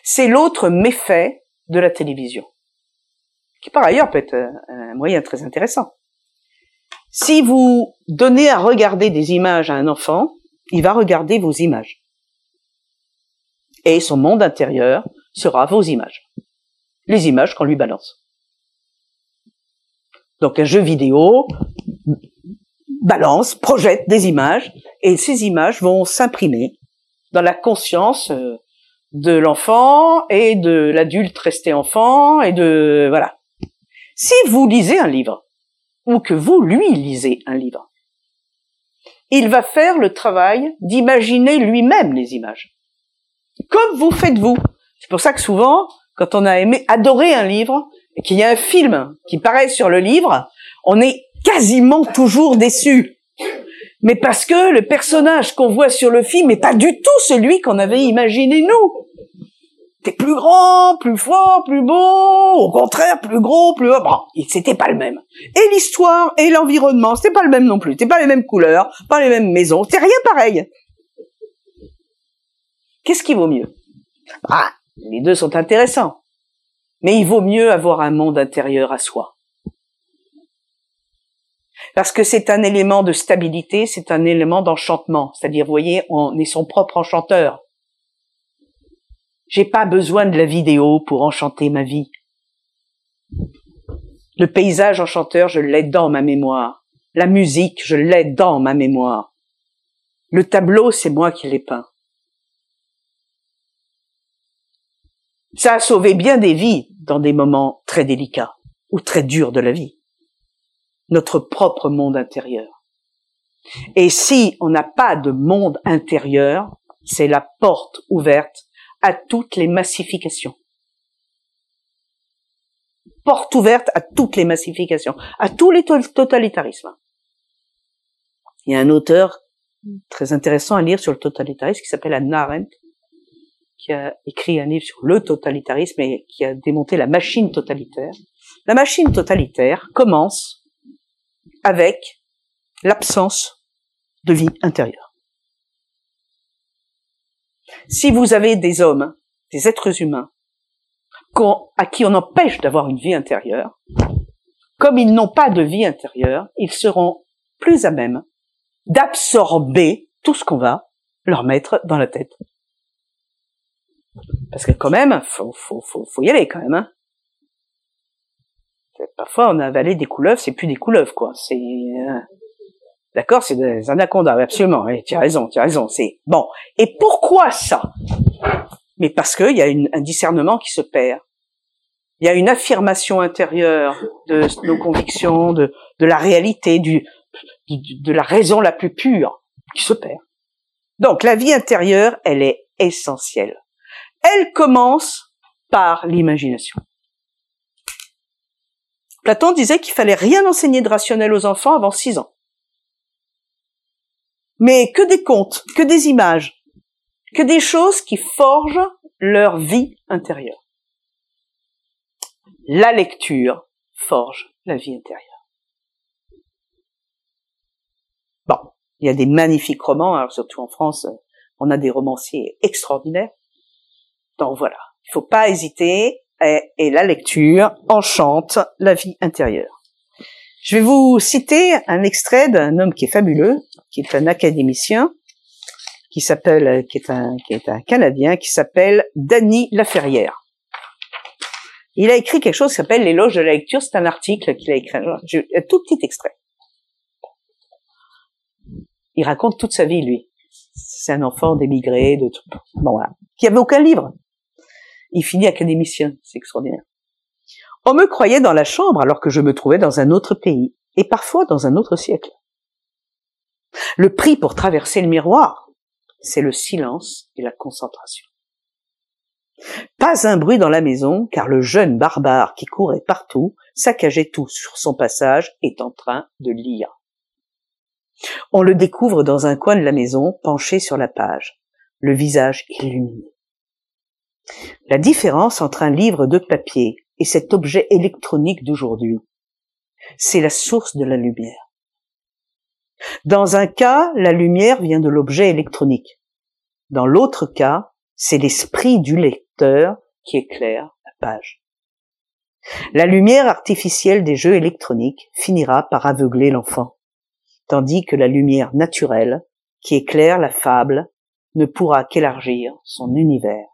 C'est l'autre méfait de la télévision, qui par ailleurs peut être un moyen très intéressant. Si vous donnez à regarder des images à un enfant, il va regarder vos images. Et son monde intérieur sera vos images. Les images qu'on lui balance. Donc un jeu vidéo balance, projette des images, et ces images vont s'imprimer dans la conscience euh, de l'enfant et de l'adulte resté enfant et de voilà. Si vous lisez un livre, ou que vous lui lisez un livre. Il va faire le travail d'imaginer lui-même les images. Comme vous faites vous. C'est pour ça que souvent, quand on a aimé, adoré un livre, et qu'il y a un film qui paraît sur le livre, on est quasiment toujours déçu. Mais parce que le personnage qu'on voit sur le film n'est pas du tout celui qu'on avait imaginé nous plus grand, plus fort, plus beau, au contraire, plus gros, plus bon, c'était pas le même. Et l'histoire et l'environnement, c'était pas le même non plus. C'était pas les mêmes couleurs, pas les mêmes maisons, c'était rien pareil. Qu'est-ce qui vaut mieux? Ah, les deux sont intéressants. Mais il vaut mieux avoir un monde intérieur à soi. Parce que c'est un élément de stabilité, c'est un élément d'enchantement. C'est-à-dire, vous voyez, on est son propre enchanteur. J'ai pas besoin de la vidéo pour enchanter ma vie. Le paysage enchanteur, je l'ai dans ma mémoire. La musique, je l'ai dans ma mémoire. Le tableau, c'est moi qui l'ai peint. Ça a sauvé bien des vies dans des moments très délicats ou très durs de la vie. Notre propre monde intérieur. Et si on n'a pas de monde intérieur, c'est la porte ouverte à toutes les massifications. Porte ouverte à toutes les massifications, à tous les totalitarismes. Il y a un auteur très intéressant à lire sur le totalitarisme qui s'appelle Anna Arendt, qui a écrit un livre sur le totalitarisme et qui a démonté la machine totalitaire. La machine totalitaire commence avec l'absence de vie intérieure. Si vous avez des hommes, des êtres humains, à qui on empêche d'avoir une vie intérieure, comme ils n'ont pas de vie intérieure, ils seront plus à même d'absorber tout ce qu'on va leur mettre dans la tête. Parce que quand même, faut, y aller quand même. Hein. Parfois, on a avalé des couleuvres, c'est plus des couleuvres, quoi. C'est euh, D'accord C'est des anacondas, absolument. Oui, tu as raison, tu as raison. C'est bon. Et pourquoi ça? Mais parce qu'il y a un discernement qui se perd. Il y a une affirmation intérieure de nos convictions, de, la réalité, de la raison la plus pure qui se perd. Donc la vie intérieure, elle est essentielle. Elle commence par l'imagination. Platon disait qu'il fallait rien enseigner de rationnel aux enfants avant six ans. Mais que des contes, que des images, que des choses qui forgent leur vie intérieure. La lecture forge la vie intérieure. Bon, il y a des magnifiques romans, alors surtout en France, on a des romanciers extraordinaires. Donc voilà, il faut pas hésiter, et, la lecture enchante la vie intérieure. Je vais vous citer un extrait d'un homme qui est fabuleux, qui est un académicien, qui s'appelle, qui est un, qui est un Canadien, qui s'appelle Danny Laferrière. Il a écrit quelque chose qui s'appelle l'éloge de la lecture. C'est un article qu'il a écrit. Un tout petit extrait. Il raconte toute sa vie, lui. C'est un enfant d'émigré, de tout. Bon, voilà. Qui avait aucun livre. Il finit académicien. C'est extraordinaire. On me croyait dans la chambre alors que je me trouvais dans un autre pays et parfois dans un autre siècle. Le prix pour traverser le miroir, c'est le silence et la concentration. Pas un bruit dans la maison, car le jeune barbare qui courait partout, saccageait tout sur son passage, est en train de lire. On le découvre dans un coin de la maison, penché sur la page, le visage illuminé. La différence entre un livre de papier et cet objet électronique d'aujourd'hui, c'est la source de la lumière. Dans un cas, la lumière vient de l'objet électronique. Dans l'autre cas, c'est l'esprit du lecteur qui éclaire la page. La lumière artificielle des jeux électroniques finira par aveugler l'enfant, tandis que la lumière naturelle, qui éclaire la fable, ne pourra qu'élargir son univers.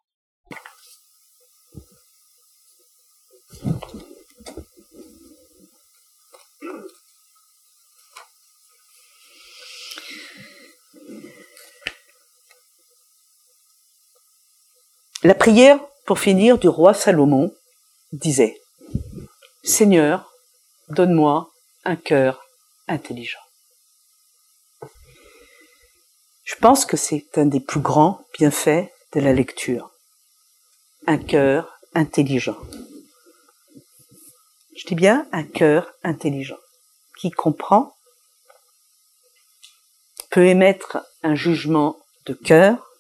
La prière, pour finir, du roi Salomon disait Seigneur, donne-moi un cœur intelligent. Je pense que c'est un des plus grands bienfaits de la lecture. Un cœur intelligent. Je dis bien un cœur intelligent, qui comprend, peut émettre un jugement de cœur,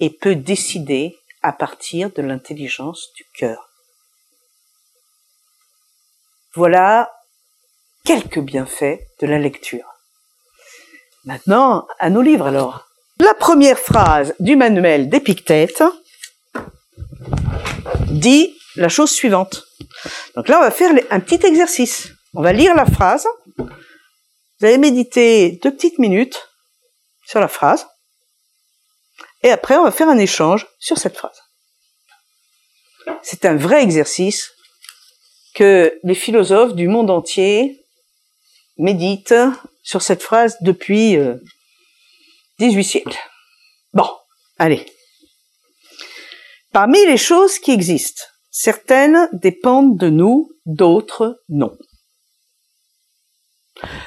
et peut décider à partir de l'intelligence du cœur. Voilà quelques bienfaits de la lecture. Maintenant, à nos livres alors. La première phrase du manuel d'Épictète dit la chose suivante. Donc là, on va faire un petit exercice. On va lire la phrase. Vous allez méditer deux petites minutes sur la phrase. Et après, on va faire un échange sur cette phrase. C'est un vrai exercice que les philosophes du monde entier méditent sur cette phrase depuis 18 euh, siècles. Bon, allez. Parmi les choses qui existent, certaines dépendent de nous, d'autres non.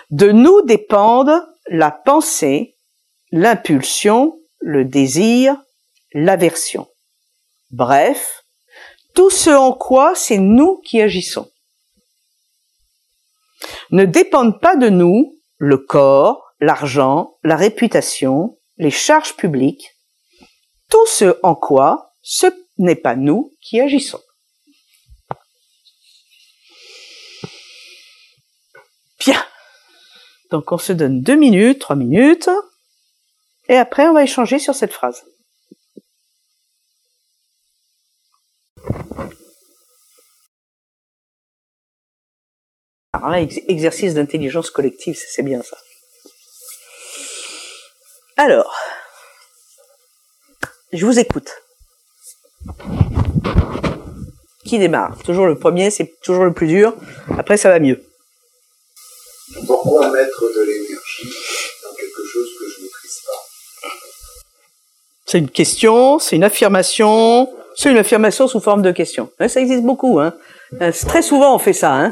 De nous dépendent la pensée, l'impulsion, le désir, l'aversion. Bref, tout ce en quoi c'est nous qui agissons. Ne dépendent pas de nous le corps, l'argent, la réputation, les charges publiques, tout ce en quoi ce n'est pas nous qui agissons. Bien. Donc on se donne deux minutes, trois minutes. Et après, on va échanger sur cette phrase. Alors là, exercice d'intelligence collective, c'est bien ça. Alors, je vous écoute. Qui démarre? Toujours le premier, c'est toujours le plus dur. Après, ça va mieux. Pourquoi mettre de l'énergie dans quelque chose que je ne maîtrise pas c'est une question, c'est une affirmation, c'est une affirmation sous forme de question. Ça existe beaucoup. Hein. Euh, très souvent, on fait ça. Hein.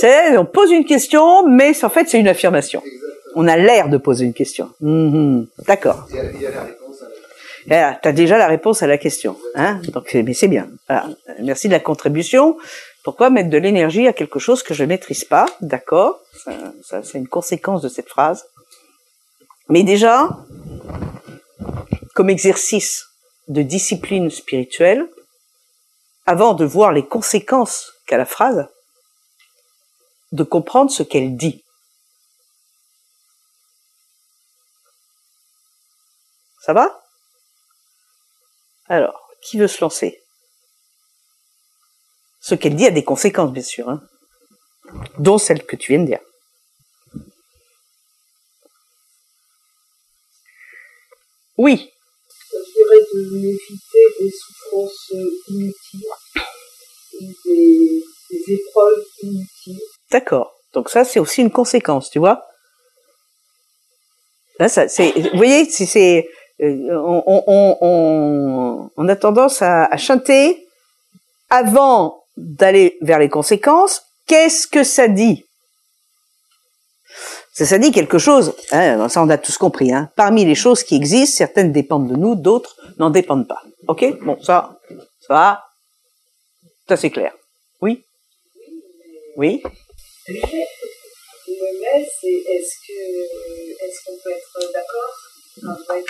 C'est, on pose une question, mais en fait, c'est une affirmation. On a l'air de poser une question. Mhm. D'accord. Voilà, t'as déjà la réponse à la question, hein Donc, mais c'est bien. Voilà. Merci de la contribution. Pourquoi mettre de l'énergie à quelque chose que je ne maîtrise pas? D'accord, ça, ça c'est une conséquence de cette phrase. Mais déjà, comme exercice de discipline spirituelle, avant de voir les conséquences qu'a la phrase, de comprendre ce qu'elle dit. Ça va? Alors, qui veut se lancer? Ce qu'elle dit a des conséquences, bien sûr, hein, dont celle que tu viens de dire. Oui. M'éviter des souffrances inutiles, des, épreuves inutiles. D'accord. Donc ça, c'est aussi une conséquence, tu vois. Là, ça, c'est, vous voyez, c'est, euh, on, a tendance à, à chanter avant d'aller vers les conséquences. Qu'est-ce que ça dit? Ça, ça dit quelque chose. Hein, ça, on a tous compris. Hein. Parmi les choses qui existent, certaines dépendent de nous, d'autres n'en dépendent pas. Ok? Bon, ça, ça va. Ça c'est clair. Oui? Oui? Le mais c'est est-ce que est-ce qu'on peut être d'accord avec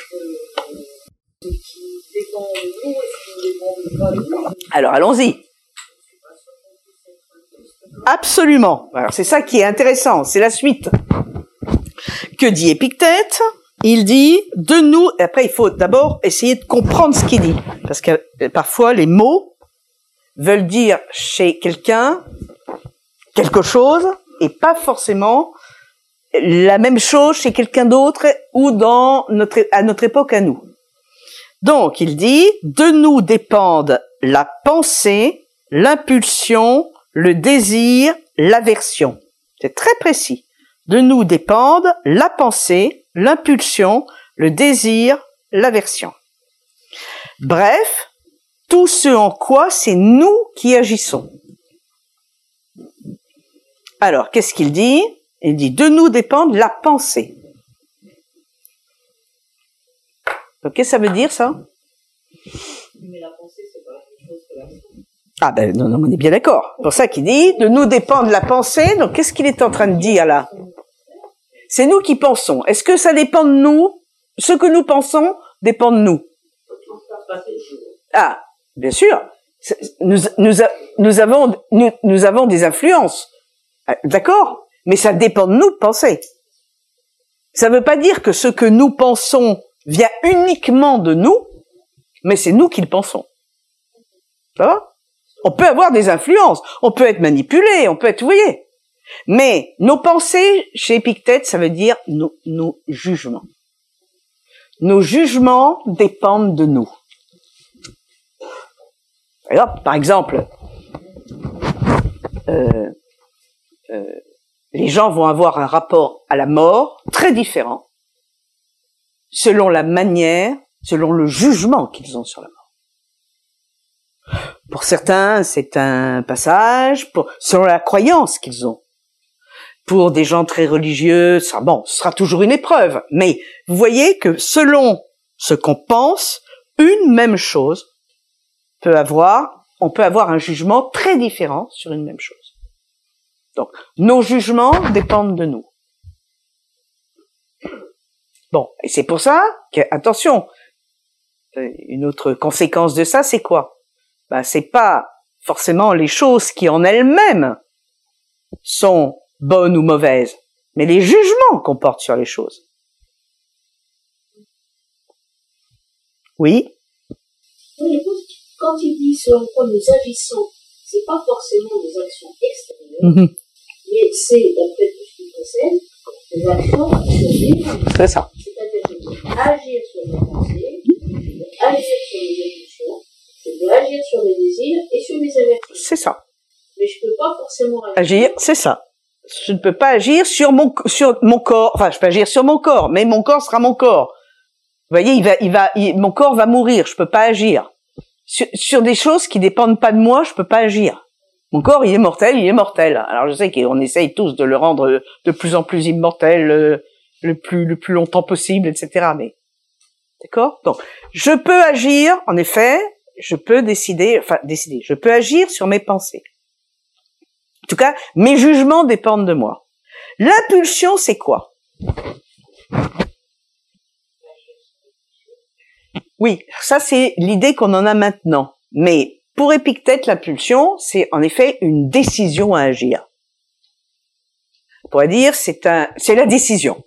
ce qui dépend de nous et ce qui ne dépend pas de nous Alors allons-y. Absolument. Alors c'est ça qui est intéressant, c'est la suite. Que dit Épictète? Il dit de nous. Après, il faut d'abord essayer de comprendre ce qu'il dit, parce que euh, parfois les mots veulent dire chez quelqu'un quelque chose et pas forcément la même chose chez quelqu'un d'autre ou dans notre, à notre époque à nous. Donc, il dit, de nous dépendent la pensée, l'impulsion, le désir, l'aversion. C'est très précis. De nous dépendent la pensée, l'impulsion, le désir, l'aversion. Bref, tout ce en quoi c'est nous qui agissons. Alors, qu'est-ce qu'il dit? Il dit de nous dépendent la pensée. Donc, qu'est-ce que ça veut dire ça? Mais la pensée, c'est pas la même chose que l'action. Ah ben non, non, on est bien d'accord. C'est pour ça qu'il dit de nous dépendre la pensée. Donc, qu'est-ce qu'il est en train de dire là? C'est nous qui pensons. Est-ce que ça dépend de nous? Ce que nous pensons dépend de nous. Ah, bien sûr. Nous avons des influences. Ah, D'accord Mais ça dépend de nous de penser. Ça ne veut pas dire que ce que nous pensons vient uniquement de nous, mais c'est nous qui le pensons. Ça va? On peut avoir des influences, on peut être manipulé, on peut être, vous voyez. Mais nos pensées, chez Épictète, ça veut dire nos, jugements. Nos jugements dépendent de nous. Par exemple, euh, euh, les gens vont avoir un rapport à la mort très différent selon la manière, selon le jugement qu'ils ont sur la mort. Pour certains, c'est un passage, selon la croyance qu'ils ont. Pour des gens très religieux, ça, bon, ce sera toujours une épreuve. Mais vous voyez que selon ce qu'on pense, une même chose peut avoir, on peut avoir un jugement très différent sur une même chose. Donc, nos jugements dépendent de nous. Bon, et c'est pour ça que, attention, euh, une autre conséquence de ça, c'est quoi? Ben, C'est pas forcément les choses qui en elles-mêmes sont bonnes ou mauvaises, mais les jugements qu'on porte sur les choses. Oui? Oui, quand il dit selon quoi nous agissons, c'est pas forcément des actions extérieures, Mhm. mais c'est, d'après tout ce qu'il possède, des actions sur lui, C'est ça. c'est-à-dire agir sur nos pensées, agir sur les émotions, de agir sur les désirs et sur les avertissements. C'est ça. Mais je peux pas forcément Agir, c'est ça. Je ne peux pas agir sur mon, sur mon corps. Enfin, je peux agir sur mon corps, mais mon corps sera mon corps. Vous voyez, il va, il va, il- mon corps va mourir. Je peux pas agir sur, sur des choses qui dépendent pas de moi. Je peux pas agir. Mon corps, il est mortel, il est mortel. Alors je sais qu'on essaye tous de le rendre de plus en plus immortel, euh, le plus, le plus longtemps possible, etc. Mais D'accord? Donc, je peux agir, en effet, je peux décider, enfin décider, je peux agir sur mes pensées. En tout cas, mes jugements dépendent de moi. L'impulsion, c'est quoi? Oui, ça c'est l'idée qu'on en a maintenant. Mais pour Épictète, l'impulsion, c'est en effet une décision à agir. On pourrait dire c'est un, c'est la décision.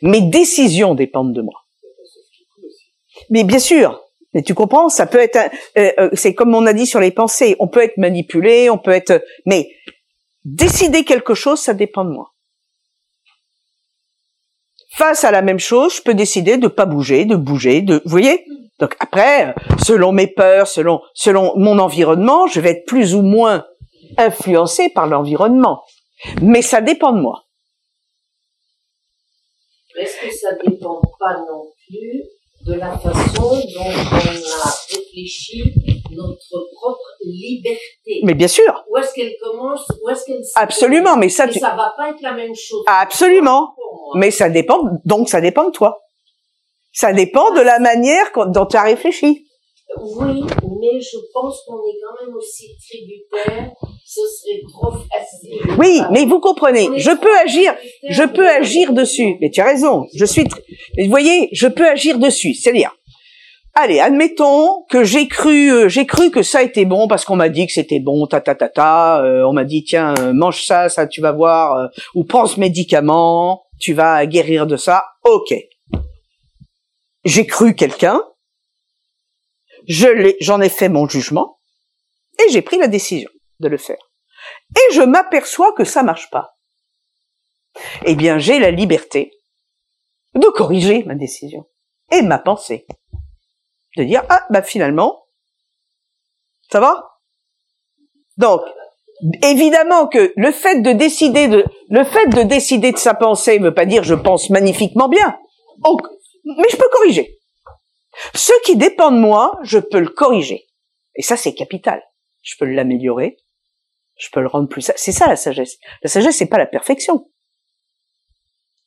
Mes décisions dépendent de moi. Mais bien sûr, mais tu comprends, ça peut être, euh, euh, c'est comme on a dit sur les pensées, on peut être manipulé, on peut être, mais décider quelque chose, ça dépend de moi. Face à la même chose, je peux décider de pas bouger, de bouger, de, vous voyez? Donc après, selon mes peurs, selon selon mon environnement, je vais être plus ou moins influencé par l'environnement, mais ça dépend de moi. Est-ce que ça dépend pas non plus de la façon dont on a réfléchi notre propre liberté Mais bien sûr, Où est-ce qu'elle commence Où est-ce qu'elle absolument, mais ça, tu, ça va pas être la même chose. absolument. Mais ça dépend, donc ça dépend de toi. Ça dépend de la manière dont tu as réfléchi. Oui, mais je pense qu'on est quand même aussi tributaire. Ce serait trop facile. Oui, mais vous comprenez, je peux agir, je peux agir dessus. Mais tu as raison, je suis, mais vous voyez, je peux agir dessus. C'est-à-dire, allez, admettons que j'ai cru, euh, j'ai cru que ça était bon parce qu'on m'a dit que c'était bon, ta ta ta ta. euh, on m'a dit tiens, euh, mange ça, ça tu vas voir, ou prends ce médicament, tu vas guérir de ça. Ok. J'ai cru quelqu'un, je l'ai, j'en ai fait mon jugement et j'ai pris la décision de le faire. Et je m'aperçois que ça marche pas. Eh bien, j'ai la liberté de corriger ma décision et ma pensée. De dire, ah, bah finalement, ça va? Donc, évidemment que le fait de décider de, le fait de décider de sa pensée ne veut pas dire je pense magnifiquement bien. Oh, mais je peux corriger. Ce qui dépend de moi, je peux le corriger. Et ça, c'est capital. Je peux l'améliorer. Je peux le rendre plus. C'est ça la sagesse. La sagesse, c'est pas la perfection.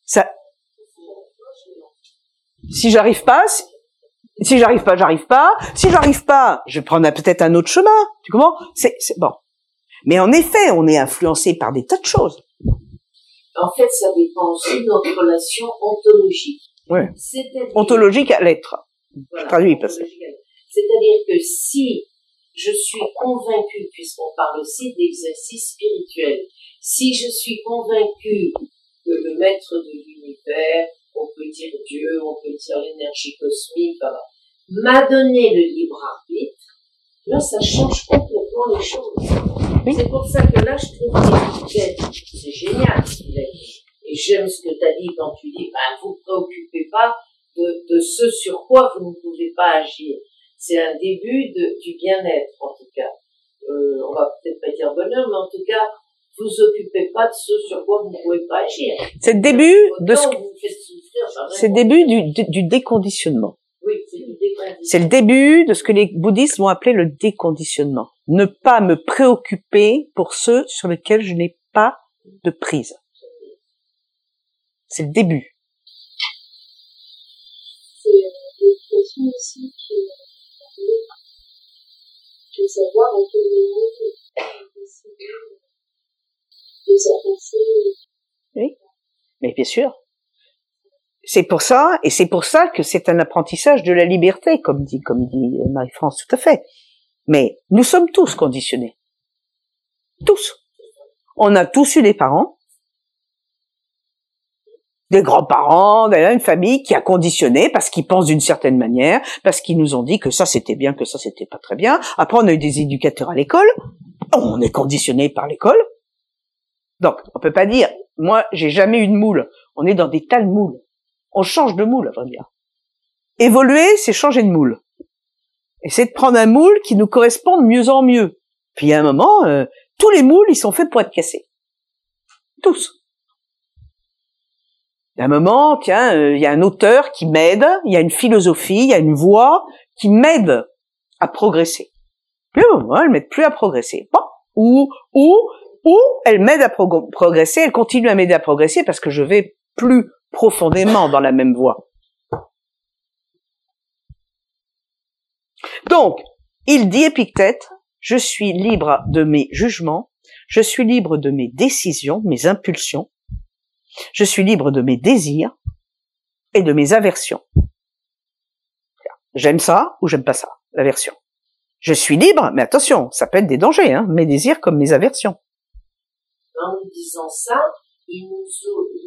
Ça. Si j'arrive pas, si, j'arrive pas, j'arrive pas. Si j'arrive pas, je vais prendre peut-être un autre chemin. Tu comprends? C'est c'est- bon. Mais en effet, on est influencé par des tas de choses. En fait, ça dépend aussi de notre relation ontologique. C'est-à-dire Ontologique à l'être. Voilà, traduis, parce que- C'est-à-dire que si je suis convaincu, puisqu'on parle aussi d'exercice spirituel, si je suis convaincu que le maître de l'univers, on peut dire Dieu, on peut dire l'énergie cosmique, voilà, m'a donné le libre arbitre, là, ça change complètement les choses. C'est pour ça que là, je trouve que c'est génial ce qu'il a dit. Et j'aime ce que tu as dit quand tu dis, bah, vous préoccupez pas de, de ce sur quoi vous ne pouvez pas agir. C'est un début de, du bien-être, en tout cas. Euh, on va peut-être pas dire bonheur, mais en tout cas, vous occupez pas de ce sur quoi vous ne pouvez pas agir. C'est le début de ce, c'est le début du, du- du déconditionnement. Oui, c'est du déconditionnement. C'est le début de ce que les bouddhistes vont appeler le déconditionnement. Ne pas me préoccuper pour ceux sur lesquels je n'ai pas de prise. C'est le début. Pensée. Mais bien sûr. C'est pour ça, et c'est pour ça que c'est un apprentissage de la liberté, comme dit, comme dit Marie-France, tout à fait. Mais nous sommes tous conditionnés. Tous. On a tous eu des parents, des grands-parents, une famille qui a conditionné parce qu'ils pensent d'une certaine manière, parce qu'ils nous ont dit que ça c'était bien, que ça c'était pas très bien. Après on a eu des éducateurs à l'école, on est conditionné par l'école. Donc on peut pas dire, moi j'ai jamais eu de moule. On est dans des tas de moules. On change de moule, à vrai dire. Évoluer, c'est changer de moule. Et c'est de prendre un moule qui nous correspond de mieux en mieux. Puis à un moment, euh, tous les moules, ils sont faits pour être cassés. Tous. A un moment, tiens, euh, il y a un auteur qui m'aide, il y a une philosophie, il y a une voix qui m'aide à progresser. Puis à elle m'aide plus à progresser. Ou, ou, ou elle m'aide à prog- progresser, elle continue à m'aider à progresser parce que je vais plus profondément dans la même voie. Donc, il dit Épictète, je suis libre de mes jugements, je suis libre de mes décisions, mes impulsions, je suis libre de mes désirs et de mes aversions. J'aime ça ou j'aime pas ça, l'aversion. Je suis libre, mais attention, ça peut être des dangers, hein, mes désirs comme mes aversions. En nous disant ça, il nous,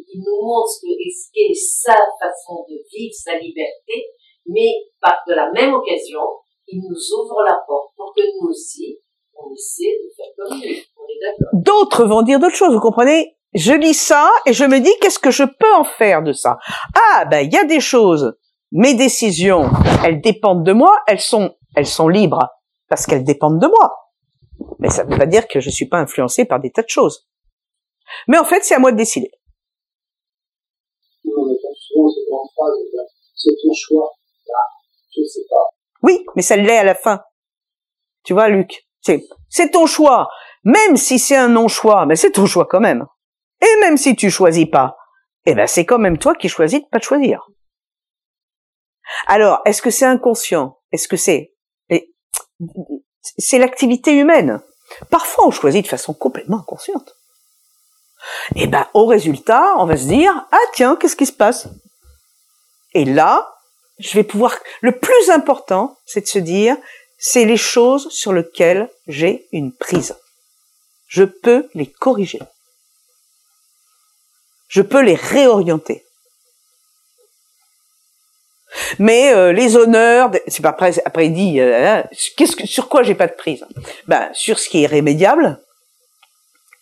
il nous montre ce qu'est sa façon de vivre, sa liberté, mais par de la même occasion, il nous ouvre la porte pour que nous aussi, on essaie de faire comme lui. On est d'accord. D'autres vont dire d'autres choses, vous comprenez? Je lis ça et je me dis qu'est-ce que je peux en faire de ça? Ah, ben il y a des choses. Mes décisions, elles dépendent de moi, elles sont, elles sont libres parce qu'elles dépendent de moi. Mais ça ne veut pas dire que je suis pas influencé par des tas de choses. Mais en fait, c'est à moi de décider. Oui, mais ça l'est à la fin. Tu vois, Luc, c'est c'est ton choix. Même si c'est un non-choix, mais c'est ton choix quand même. Et même si tu choisis pas, eh ben c'est quand même toi qui choisis de pas choisir. Alors, est-ce que c'est inconscient? Est-ce que c'est c'est l'activité humaine? Parfois, on choisit de façon complètement inconsciente. Et ben, au résultat, on va se dire ah tiens, qu'est-ce qui se passe? Et là, je vais pouvoir. Le plus important, c'est de se dire c'est les choses sur lesquelles j'ai une prise. Je peux les corriger. Je peux les réorienter. Mais euh, les honneurs, c'est pas après, après il dit, euh, hein, sur quoi j'ai pas de prise? Ben sur ce qui est rémédiable.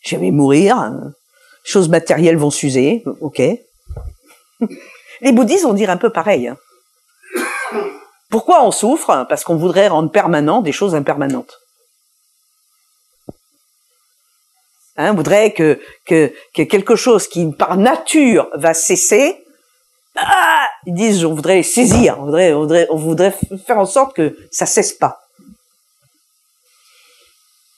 Je vais mourir. Hein. Choses matérielles vont s'user, ok. Les bouddhistes vont dire un peu pareil. Hein. Pourquoi on souffre? Parce qu'on voudrait rendre permanent des choses impermanentes. Hein, voudrait que, que, que quelque chose qui par nature va cesser, ah, ils disent on voudrait saisir, on voudrait, on voudrait, on voudrait faire en sorte que ça cesse pas.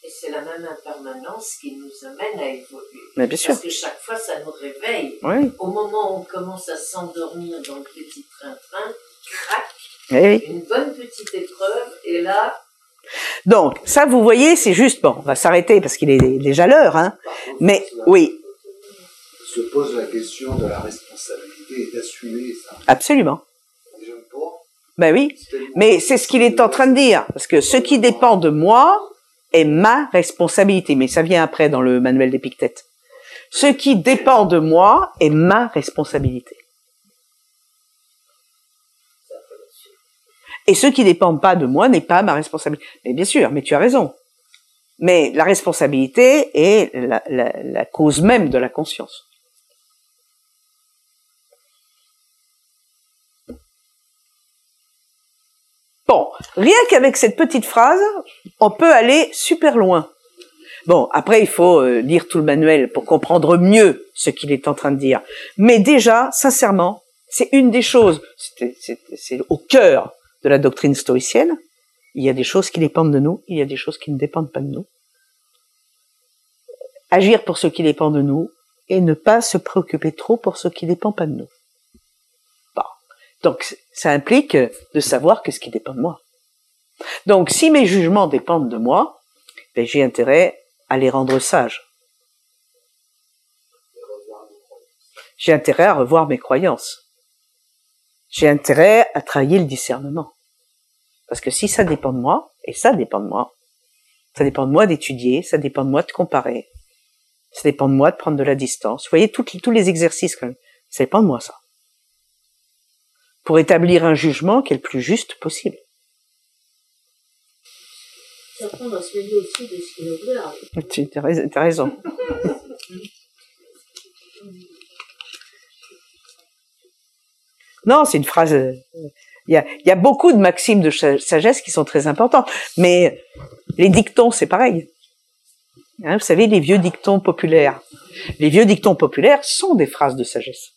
Et c'est la même impermanence qui nous amène à évoluer. Mais bien sûr. Parce que chaque fois, ça nous réveille. Oui. Au moment où on commence à s'endormir dans le petit train-train, crac, Eh oui. une bonne petite épreuve, et là, Donc ça, vous voyez, c'est juste bon. On va s'arrêter parce qu'il est déjà l'heure, hein. Mais oui, se pose la question de la responsabilité et d'assumer ça. absolument. Ben oui. Mais c'est ce qu'il est en train de dire, parce que ce qui dépend de moi est ma responsabilité. Mais ça vient après dans le manuel d'Épictète. Ce qui dépend de moi est ma responsabilité. Et ce qui dépend pas de moi n'est pas ma responsabilité. Mais bien sûr, mais tu as raison. Mais la responsabilité est la, cause même de la conscience. Bon, rien qu'avec cette petite phrase, on peut aller super loin. Bon, après, il faut euh, lire tout le manuel pour comprendre mieux ce qu'il est en train de dire. Mais déjà, sincèrement, c'est une des choses, c'est au cœur de la doctrine stoïcienne. Il y a des choses qui dépendent de nous, il y a des choses qui ne dépendent pas de nous. Agir pour ce qui dépend de nous et ne pas se préoccuper trop pour ce qui dépend pas de nous. Donc, ça implique de savoir qu'est-ce qui dépend de moi. Donc, si mes jugements dépendent de moi, ben, j'ai intérêt à les rendre sages. J'ai intérêt à revoir mes croyances. J'ai intérêt à travailler le discernement. Parce que si ça dépend de moi, et ça dépend de moi, ça dépend de moi d'étudier, ça dépend de moi de comparer, ça dépend de moi de prendre de la distance. Vous voyez, toutes- tous les exercices, quand même, ça dépend de moi, ça. Pour établir un jugement qui est le plus juste possible. C'est apprendre à se lever au-dessus de ce qui nous regarde. Tu as rais- t'as raison. Non, c'est une phrase. euh, Il y a, beaucoup de maximes de sa- sagesse qui sont très importantes, mais les dictons, c'est pareil. Hein, vous savez, les vieux dictons populaires. Les vieux dictons populaires sont des phrases de sagesse.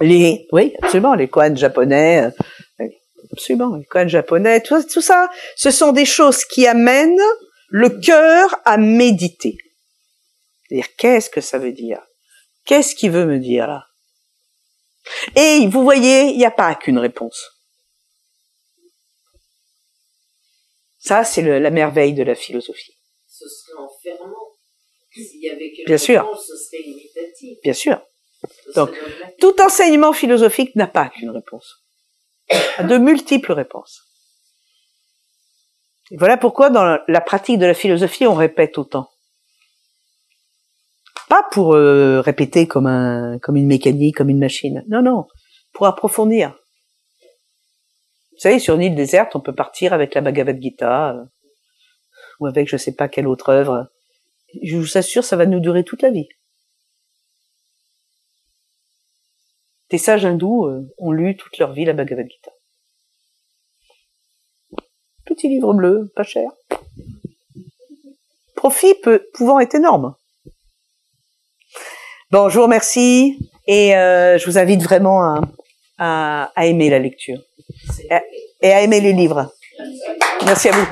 Oui, absolument, les koans japonais, euh, absolument, les koans japonais, tout, tout ça, ce sont des choses qui amènent le cœur à méditer. C'est-à-dire, qu'est-ce que ça veut dire? Qu'est-ce qu'il veut me dire là? Et vous voyez, il n'y a pas qu'une réponse. Ça, c'est la merveille de la philosophie. Ce serait enfermant. S'il y avait Bien sûr. chose, ce serait imitatif. Bien sûr. Ce Donc. Tout enseignement philosophique n'a pas qu'une réponse. A de multiples réponses. Et voilà pourquoi dans la pratique de la philosophie, on répète autant. Pas pour euh, répéter comme un, comme une mécanique, comme une machine. Non, non, pour approfondir. Vous savez, sur une île déserte, on peut partir avec la Bhagavad Gita euh, ou avec je sais pas quelle autre œuvre. Je vous assure, ça va nous durer toute la vie. Des sages hindous euh, ont lu toute leur vie la Bhagavad Gita. Petit livre bleu, pas cher. Profit peut, pouvant être énorme. Bon, je vous remercie et euh, je vous invite vraiment à, à, à aimer la lecture et à aimer les livres. Merci à vous.